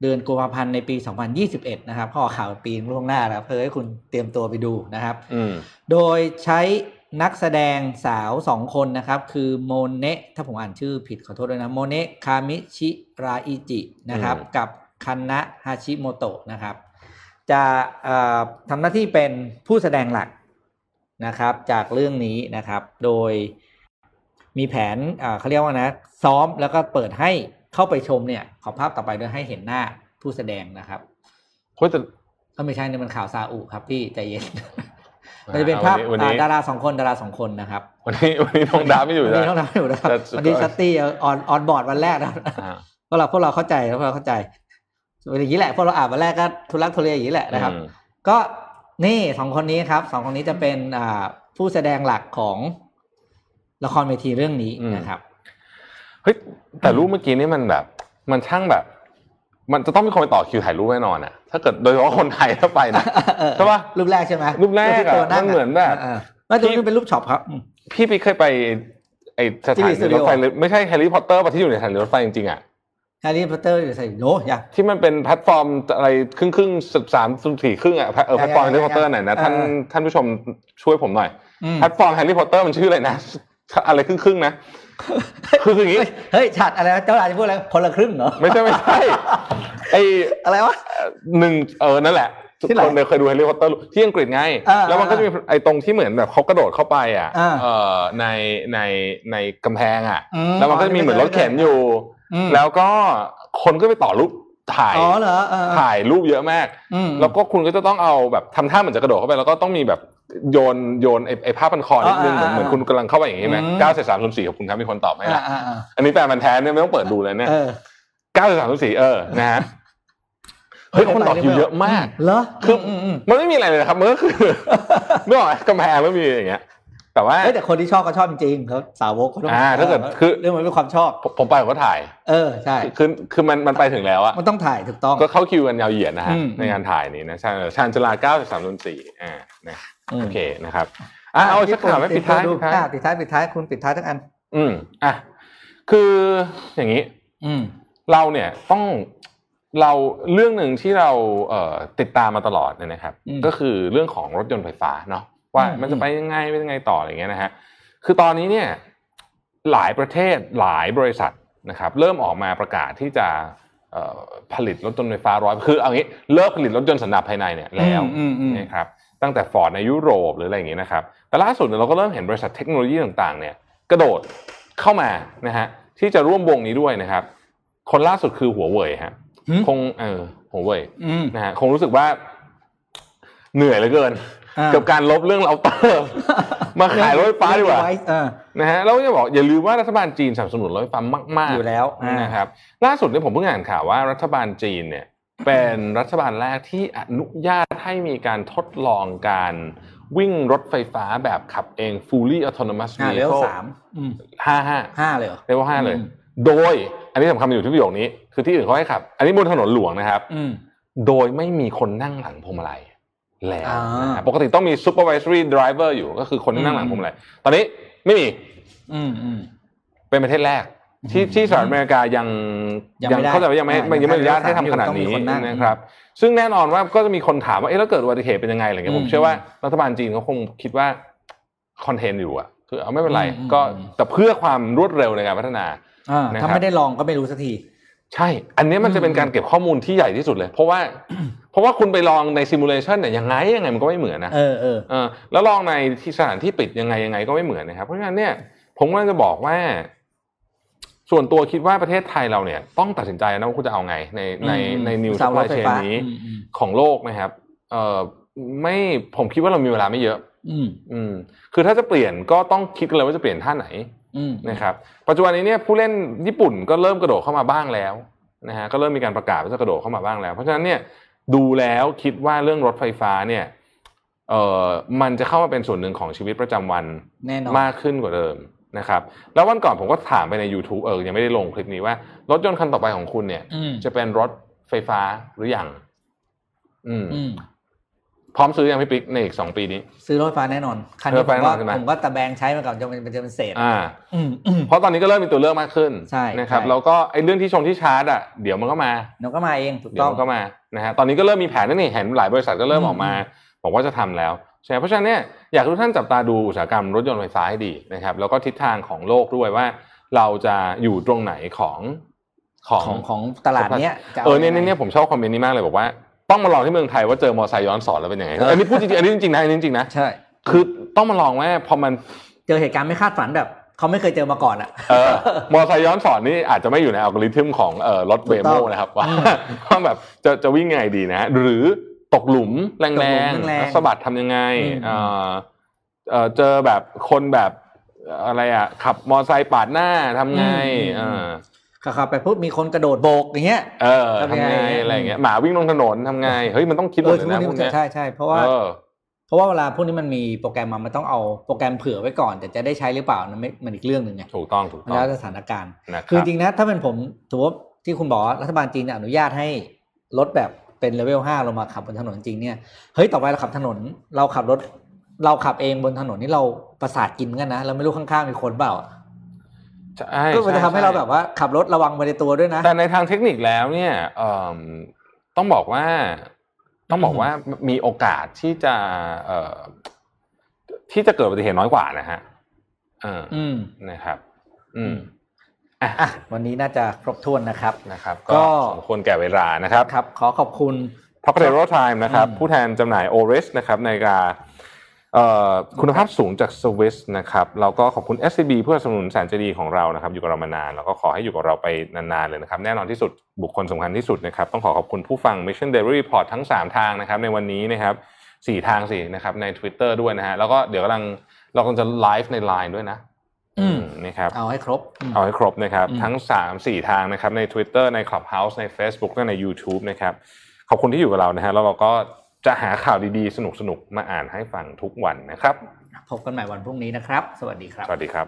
เดือนกุมภาพันธ์ในปี 2021 นะครับข้อข่าวปีล่วงหน้าแล้วเพื่อให้คุณเตรียมตัวไปดูนะครับอืมโดยใช้นักแสดงสาวสองคนนะครับ คือโมเนะถ้าผมอ่านชื่อผิดขอโทษด้วยนะ โมเนะคามิชิราอิจินะครับอืมกับคันนะฮาชิโมโตะนะครับ จะเอ่อทำหน้าที่เป็นผู้แสดงหลักนะครับ จากเรื่องนี้นะครับ โดยมีแผนเอ่อเขาเรียกว่านะ ซ้อมแล้วก็เปิดให้ เข้าไปชมเนี่ย ขอภาพต่อไปด้วยให้เห็นหน้าผู้แสดงนะครับเฮ้ยแต่ก็ไม่ใช่เนี่ยมันข่าวซาอุครับพี่ใจเย็นมันจะเป็นภาพวันนี้อ่าดาราสองคนดาราสองคนนะครับ วันนี้วันนี้น้องดาไม่อยู่วันนะนี้ต้องทำอยู่นะครับแต่วันนี้ชัตตี้ออนออนบอร์ดวันแรกนะครับอ่าพวกเราพวกเราเข้าใจพวกเราเข้าใจเป็นอย่างนี้แหละพวกเราอ่านวันแรกก็ทุลักทุเลอย่างนี้แหละนะครับอืมก็นี่สองคนนี้ครับสองคนนี้จะเป็นอ่าผู้แสดงหลักของละครเวทีเรื่องนี้นะครับ เฮ้ยแต่รูปเมื่อกี้นี่มันแบบ มันช่างแบบ มันจะต้องมีคนไปต่อคิวถ่ายรูปแน่นอนอะถ้าเกิดโดยเฉพาะคนไทยถ้าไปนะใช่ปะรูปแรกใช่ไหมรูปแรกอะที่ตัวงมันเหมือนแบบาๆไม่ตัวนี้เป็นรูปช็อปครับอืมพี่ปิ๊กเคยไปไอสถานีที่มีรถไฟสตูดิโอหรือไม่ใช่แฮร์รี่พอตเตอร์ปะที่อยู่ในสถานีรถไฟจริงๆอะแฮร์รี่พอตเตอร์อยู่ใส่โนอย่าที่มันเป็นแพลตฟอร์มอะไรครึ่งครึ่งสิบสามสิบสี่ครึ่งอะเออแพลตฟอร์มยัแฮงร์ไงรี่พอตเตอร์ไหนนะท่านเออท่านผู้ชมช่วยผมหน่อยอืมแพลตฟอร์มแฮร์รี่พอตเตอร์มันชื่ออะไรนะอะไรครึ่งครึ่งๆนะ คือคืออย่างงี้เฮ้ยเฮ้ยฉัดอะไรวะเจ้าหลานจะพูดอะไรคนละครึ่งเหรอไม่ใช่ไม่ใช่ไออะไรวะหนึ่งเออนั่นแหละทุกที่ไหนคนเนี่ยเคยดูแฮร์รี่พอตเตอร์ที่อังกฤษไงอ่าแล้วมันก็จะมีไอ้ตรงที่เหมือนแบบเขากระโดดเข้าไปอะอ่าเออในในในกำแพงอะอืมแล้วมันก็จะมีเหมือนรถเข็นอยู่อืมแล้วก็คนก็ไปต่อรูปถ่ายอ๋อเหรอเออถ่ายรูปเยอะมากอืมแล้วก็คุณก็จะต้องเอาแบบทำท่าเหมือนจะกระโดดเข้าไปแล้วก็ต้องมีแบบ โยนโยนไอ้ไอ้ผ้าพันคอนิดนึงเหมือนเหมือนคุณกำลังเข้าไปอย่างนี้ไหมอืมเก้าเศษสามส่วนสี่ของคุณครับมีคนตอบไหมอ่าล่ะอ่าอ่าอันนี้แปลมันแท้เนี่ยไม่ต้องเปิดดูเลยเนี่ยเออเก้าเศษสามส่วนสี่เออนะฮะเฮ้ยคนต่อคิวเยอะมากเหรอคืออมอืมมันไม่มีอะไรเลยนะครับมันก็คือไม่ออกไหมกำแพงไม่มีอย่างเงี้ย แต่ว่าเฮ้ยแต่คนที่ชอบก็ชอบจริงๆเขาสาวกเขาต้องอ่าถ้าเกิดคือเรื่องมันเป็นความชอบผมผมไปผมก็ถ่าย เออใช่คือคือมันมันไปถึงแล้วอะมันต้องถ่ายถูกต้องก็เข้าคิวกันยาวเหยียดนะฮะอืมในงานถ่ายนี้นะชาชานจลาเก้าสามนสี่อ่านะอืม โอเคนะครับอะเอาสักข่าวไหมปิดท้ายดูปิดท้ายอ่ปิดท้ายปิดท้ายคุณปิดท้ายทั้งอัน อืมอะคืออย่างนี้ อืมเราเนี่ยต้องเราเรื่องหนึ่งที่เราเอ่อติดตามมาตลอดเนี่ยนะครับอืมก็คือเรื่องของรถยนต์ไฟฟ้าเนาะว่าอืมมันจะไปยังไงไปยังไงต่ออะไรเงี้ยนะฮะคือตอนนี้เนี่ยหลายประเทศหลายบริษัทนะครับ เริ่มออกมาประกาศที่จะเอ่อผลิตรถยนต์ไฟฟ้าร้อยคือเอางี้เลิกผลิตรถยนต์สันดาปภายในเนี่ยแล้วอืมอืมนะครับ ตั้งแต่ฟอร์ดในยุโรปหรืออะไรอย่างงี้นะครับ แต่ล่าสุดเนี่ยเราก็เริ่มเห็นบริษัทเทคโนโลยีต่างๆเนี่ยกระโดดเข้ามานะฮะที่จะร่วมวงนี้ด้วยนะครับ คนล่าสุดคือหัวเว่ยฮะหืมคงเออหัวเว่ยอืมนะฮะคงรู้สึกว่าเหนื่อยเหลือเกินอ่ากับการลบเรื่องเราเตอร์มาขายรถไฟฟ้าดีกว่าเออนะฮะแล้วก็จะบอกอย่าลืมว่ารัฐบาลจีนสนับสนุนรถไฟฟ้ามาก ๆ อยู่แล้วอ่านนะครับ ล่าสุดเนี่ยผมเพิ่งอ่านข่าวว่ารัฐบาลจีนเนี่ย เป็นรัฐบาลแรกที่อนุญาตให้มีการทดลองการวิ่งรถไฟฟ้าแบบขับเอง fully autonomous อ่าเลเวล vehicle สามอืมห้าห้าห้าเลยเหรอเลเวลห้าเลยอืมโดย อันนี้สำคัญมันอยู่ที่ประโยคนี้ คือที่อื่นเขาให้ขับ อันนี้บนถนนหลวงนะครับอืมโดยไม่มีคนนั่งหลังพวงมาลัยแล้วอ่านนะฮะปกติต้องมี supervisory driver อยู่ก็คือคนที่นั่งหลังพวงมาลัยตอนนี้ไม่มีอืมอืมเป็นประเทศแรก ที่ที่สหรัฐอเมริกายังยังไม่ได้เข้าใจว่ายังไม่อ่าไม่ยังไม่อนุญาตให้ยังทำขนาดนี้ต้องมีคนนั่งนะครับซึ่งแน่นอนว่าก็จะมีคนถามว่าเอ๊ะแล้วเกิดอุบัติเหตุเป็นยังไงอะไรเงี้ยอืผมมเชื่อว่ารัฐบาลจีนเขาคงคิดว่าคอนเทนต์อยู่อะคือเอาไม่เป็นไรอืมก็อืมแต่เพื่อความรวดเร็วในการพัฒนาอ่านะครับถ้าไม่ได้ลองก็ไม่รู้สักทีใช่ อันนี้มันจะเป็นการเก็บข้อมูลที่ใหญ่ที่สุดเลย เพราะว่า เพราะว่าคุณไปลองในซิมูเลชันเนี่ยยังไงยังไงมันก็ไม่เหมือนนะเออเออเออแล้วลองในที่สถานที่ปิดยังไงยังไงก็ไม่เหมือนนะครับ เพราะฉะนั้นเนี่ยผมก็จะบอกว่า ส่วนตัวคิดว่าประเทศไทยเราเนี่ยต้องตัดสินใจนะว่าคุณจะเอาไงในในอืมในนิวสาซัวพรพถลายไฟเชนฟ้านี้อืมอืมของโลกนะครับเออไม่ผมคิดว่าเรามีเวลาไม่เยอะอืมอืมคือถ้าจะเปลี่ยนก็ต้องคิดกันเลยว่าจะเปลี่ยนท่าไหนอืมนะครับปัจจุบันนี้เนี่ยผู้เล่นญี่ปุ่นก็เริ่มกระโดดเข้ามาบ้างแล้วนะฮะก็เริ่มมีการประกาศว่าจะกระโดดเข้ามาบ้างแล้ว เพราะฉะนั้นเนี่ยดูแล้วคิดว่าเรื่องรถไฟฟ้าเนี่ยเอ่อมันจะเข้ามาเป็นส่วนหนึ่งของชีวิตประจำวันแน่นอนมากขึ้นกว่าเดิม นะครับแล้ววันก่อนผมก็ถามไปใน YouTube เออยังไม่ได้ลงคลิปนี้ว่า รถยนต์คันต่อไปของคุณเนี่ยอืมจะเป็นรถไฟฟ้าหรือยังอืมอืมพร้อมซื้อยังพี่ปิ๊กในอีกสองปีนี้ ซื้อรถไฟฟ้าแน่นอน คันรนี้ถผไฟมฟ้าก็แน่นอนใช่ไหมผมก็ตะแบงใช้มาก่อนจะเป็นจะเป็นเศษอ่าอืมอืมเพราะตอนนี้ก็เริ่มมีตัวเลือกมากขึ้นใช่นะครับใช่แล้วก็ไอ้เรื่องที่ชงที่ชาร์จอะเดี๋ยวมันก็มาเดี๋ยวก็มาเองถูกเดี๋ยต้วองมันก็มานะฮะตอนนี้ก็เริ่มมีแผนแล้วนี่เห็นหลายบริษัทก็เริ่มอืมออกมาบอกว่าจะทำแล้ว ใช่ไหมเพราะฉะนั้นเนี่ยอยากให้ทุกท่านจับตาดูอุตสาหกรรมรถยนต์ไฟฟ้าให้ดีนะครับแล้วก็ทิศทางของโลกด้วยว่าเราจะอยู่ตรงไหนของของของของตลาดเนี้ยจะเออเนี่ยยังไงเนี่ยผมชอบคอมเมนต์นี้มากเลยบอกว่าต้องมาลองที่เมืองไทยว่าเจอมอไซค์ย้อนสอนแล้วเป็นยังไงอันนี้พูดจริงๆอันนี้จริงๆนะอันนี้จริงๆนะใช่คือต้องมาลองว่าพอมันเจอเหตุการณ์ไม่คาดฝันแบบเขาไม่เคยเจอมาก่อนอะเออมอไซค์ย้อนสอนนี่อาจจะไม่อยู่ในอัลกอริทึมของเอ่อรถถูเวกต้โมองนะครับว่าอืมว่าแบบจะจะวิ่งยังไงดีนะ หรือ ตกหลุมแรตกหลุงมแรงๆสะบัดทำยังไงอืมเอ่อเอ่อเจอแบบคนแบบอะไรอะ ขับมอไซค์ปาดหน้าทำไงเออขับไปปุ๊บมีคนกระโดดโบกอย่างเงี้ยเออทำยังทำไงไงอะไรอย่างเงี้ยหมาวิ่งลงถนนทำไงเฮ้ยมันต้องคิดหเอมอดเลทุยกวันะนนี้พวมักนเนี้ยใช่ใช่เพราะว่าเออเพราะว่าเวลาพวกนี้มันมีโปรแกรมมามันต้องเอาโปรแกรมเผื่อไว้ก่อน แต่จะได้ใช้หรือเปล่านั่นไม่มันอีกเรื่องหนึ่งไงถูกต้องถูกมันต้องแล้วแต่สถานการณ์นะคคือรับจริงนะถ้าเป็นผมถือว่าที่คุณบอกว่ารัฐบาลจีนเนี่ยอนุญาตให้รถแบบ เป็นเลเวลห้าลงมาขับบนถนนจริงเนี่ยเฮ้ยต่อไปเราขับถนนเราขับรถ เราขับเองบนถนนนี่เราประสาทกินเหมือนกันนะเราไม่รู้ข้างๆมีคนเปล่าใช่ก็มันจะทำให้เราแบบว่าขับรถระวังไปในตัวด้วยนะ แต่ในทางเทคนิคแล้วเนี่ยเอิ่มต้องบอกว่าต้องบอกว่ามีโอกาสที่จะเอ่อที่จะเกิดอุบัติเหตุน้อยกว่านะฮะเอออืมนะครับ อืม อะวันนี้น่าจะครบถ้วนนะครับนะครับก็ก็สมควรแก่เวลานะครับครับ ขอขอบคุณพักเ e โรไทม์นะครับอืมผู้แทนจำหน่ายโอเรสนะครับในการเอ่อคุณภาพสูงจากสวิสนะครับแล้วก็ขอบคุณ SCB เพื่อสนับสนุนแสนใจดีของเรานะครับ อยู่กับเรามานานแล้วก็ขอให้อยู่กับเราไปนานๆเลยนะครับ แน่นอนที่สุดบุคคลสำคัญที่สุดนะครับ ต้องขอขอบคุณผู้ฟัง Mission Daily Report ทั้ง 3 ทางนะครับ ในวันนี้นะครับสี่ทางสินะครับใน Twitter ด้วยนะฮะแล้วก็เดี๋ยวกำลังเรากำลังจะไลฟ์ใน Line ด้วยนะอืม นะครับเอาให้ครบอืมเอาให้ครบนะครับอืมทั้ง 3 4 ทางนะครับ ใน Twitter ใน Clubhouse ใน Facebook และใน YouTube นะครับ ขอบคุณที่อยู่กับเรานะฮะแล้วเราก็จะหาข่าวดีๆ สนุกๆ มาอ่านให้ฟังทุกวันนะครับ พบกันใหม่วันพรุ่งนี้นะครับ สวัสดีครับ สวัสดีครับ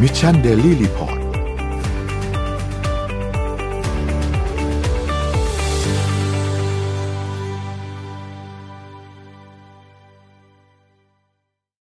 มิชชั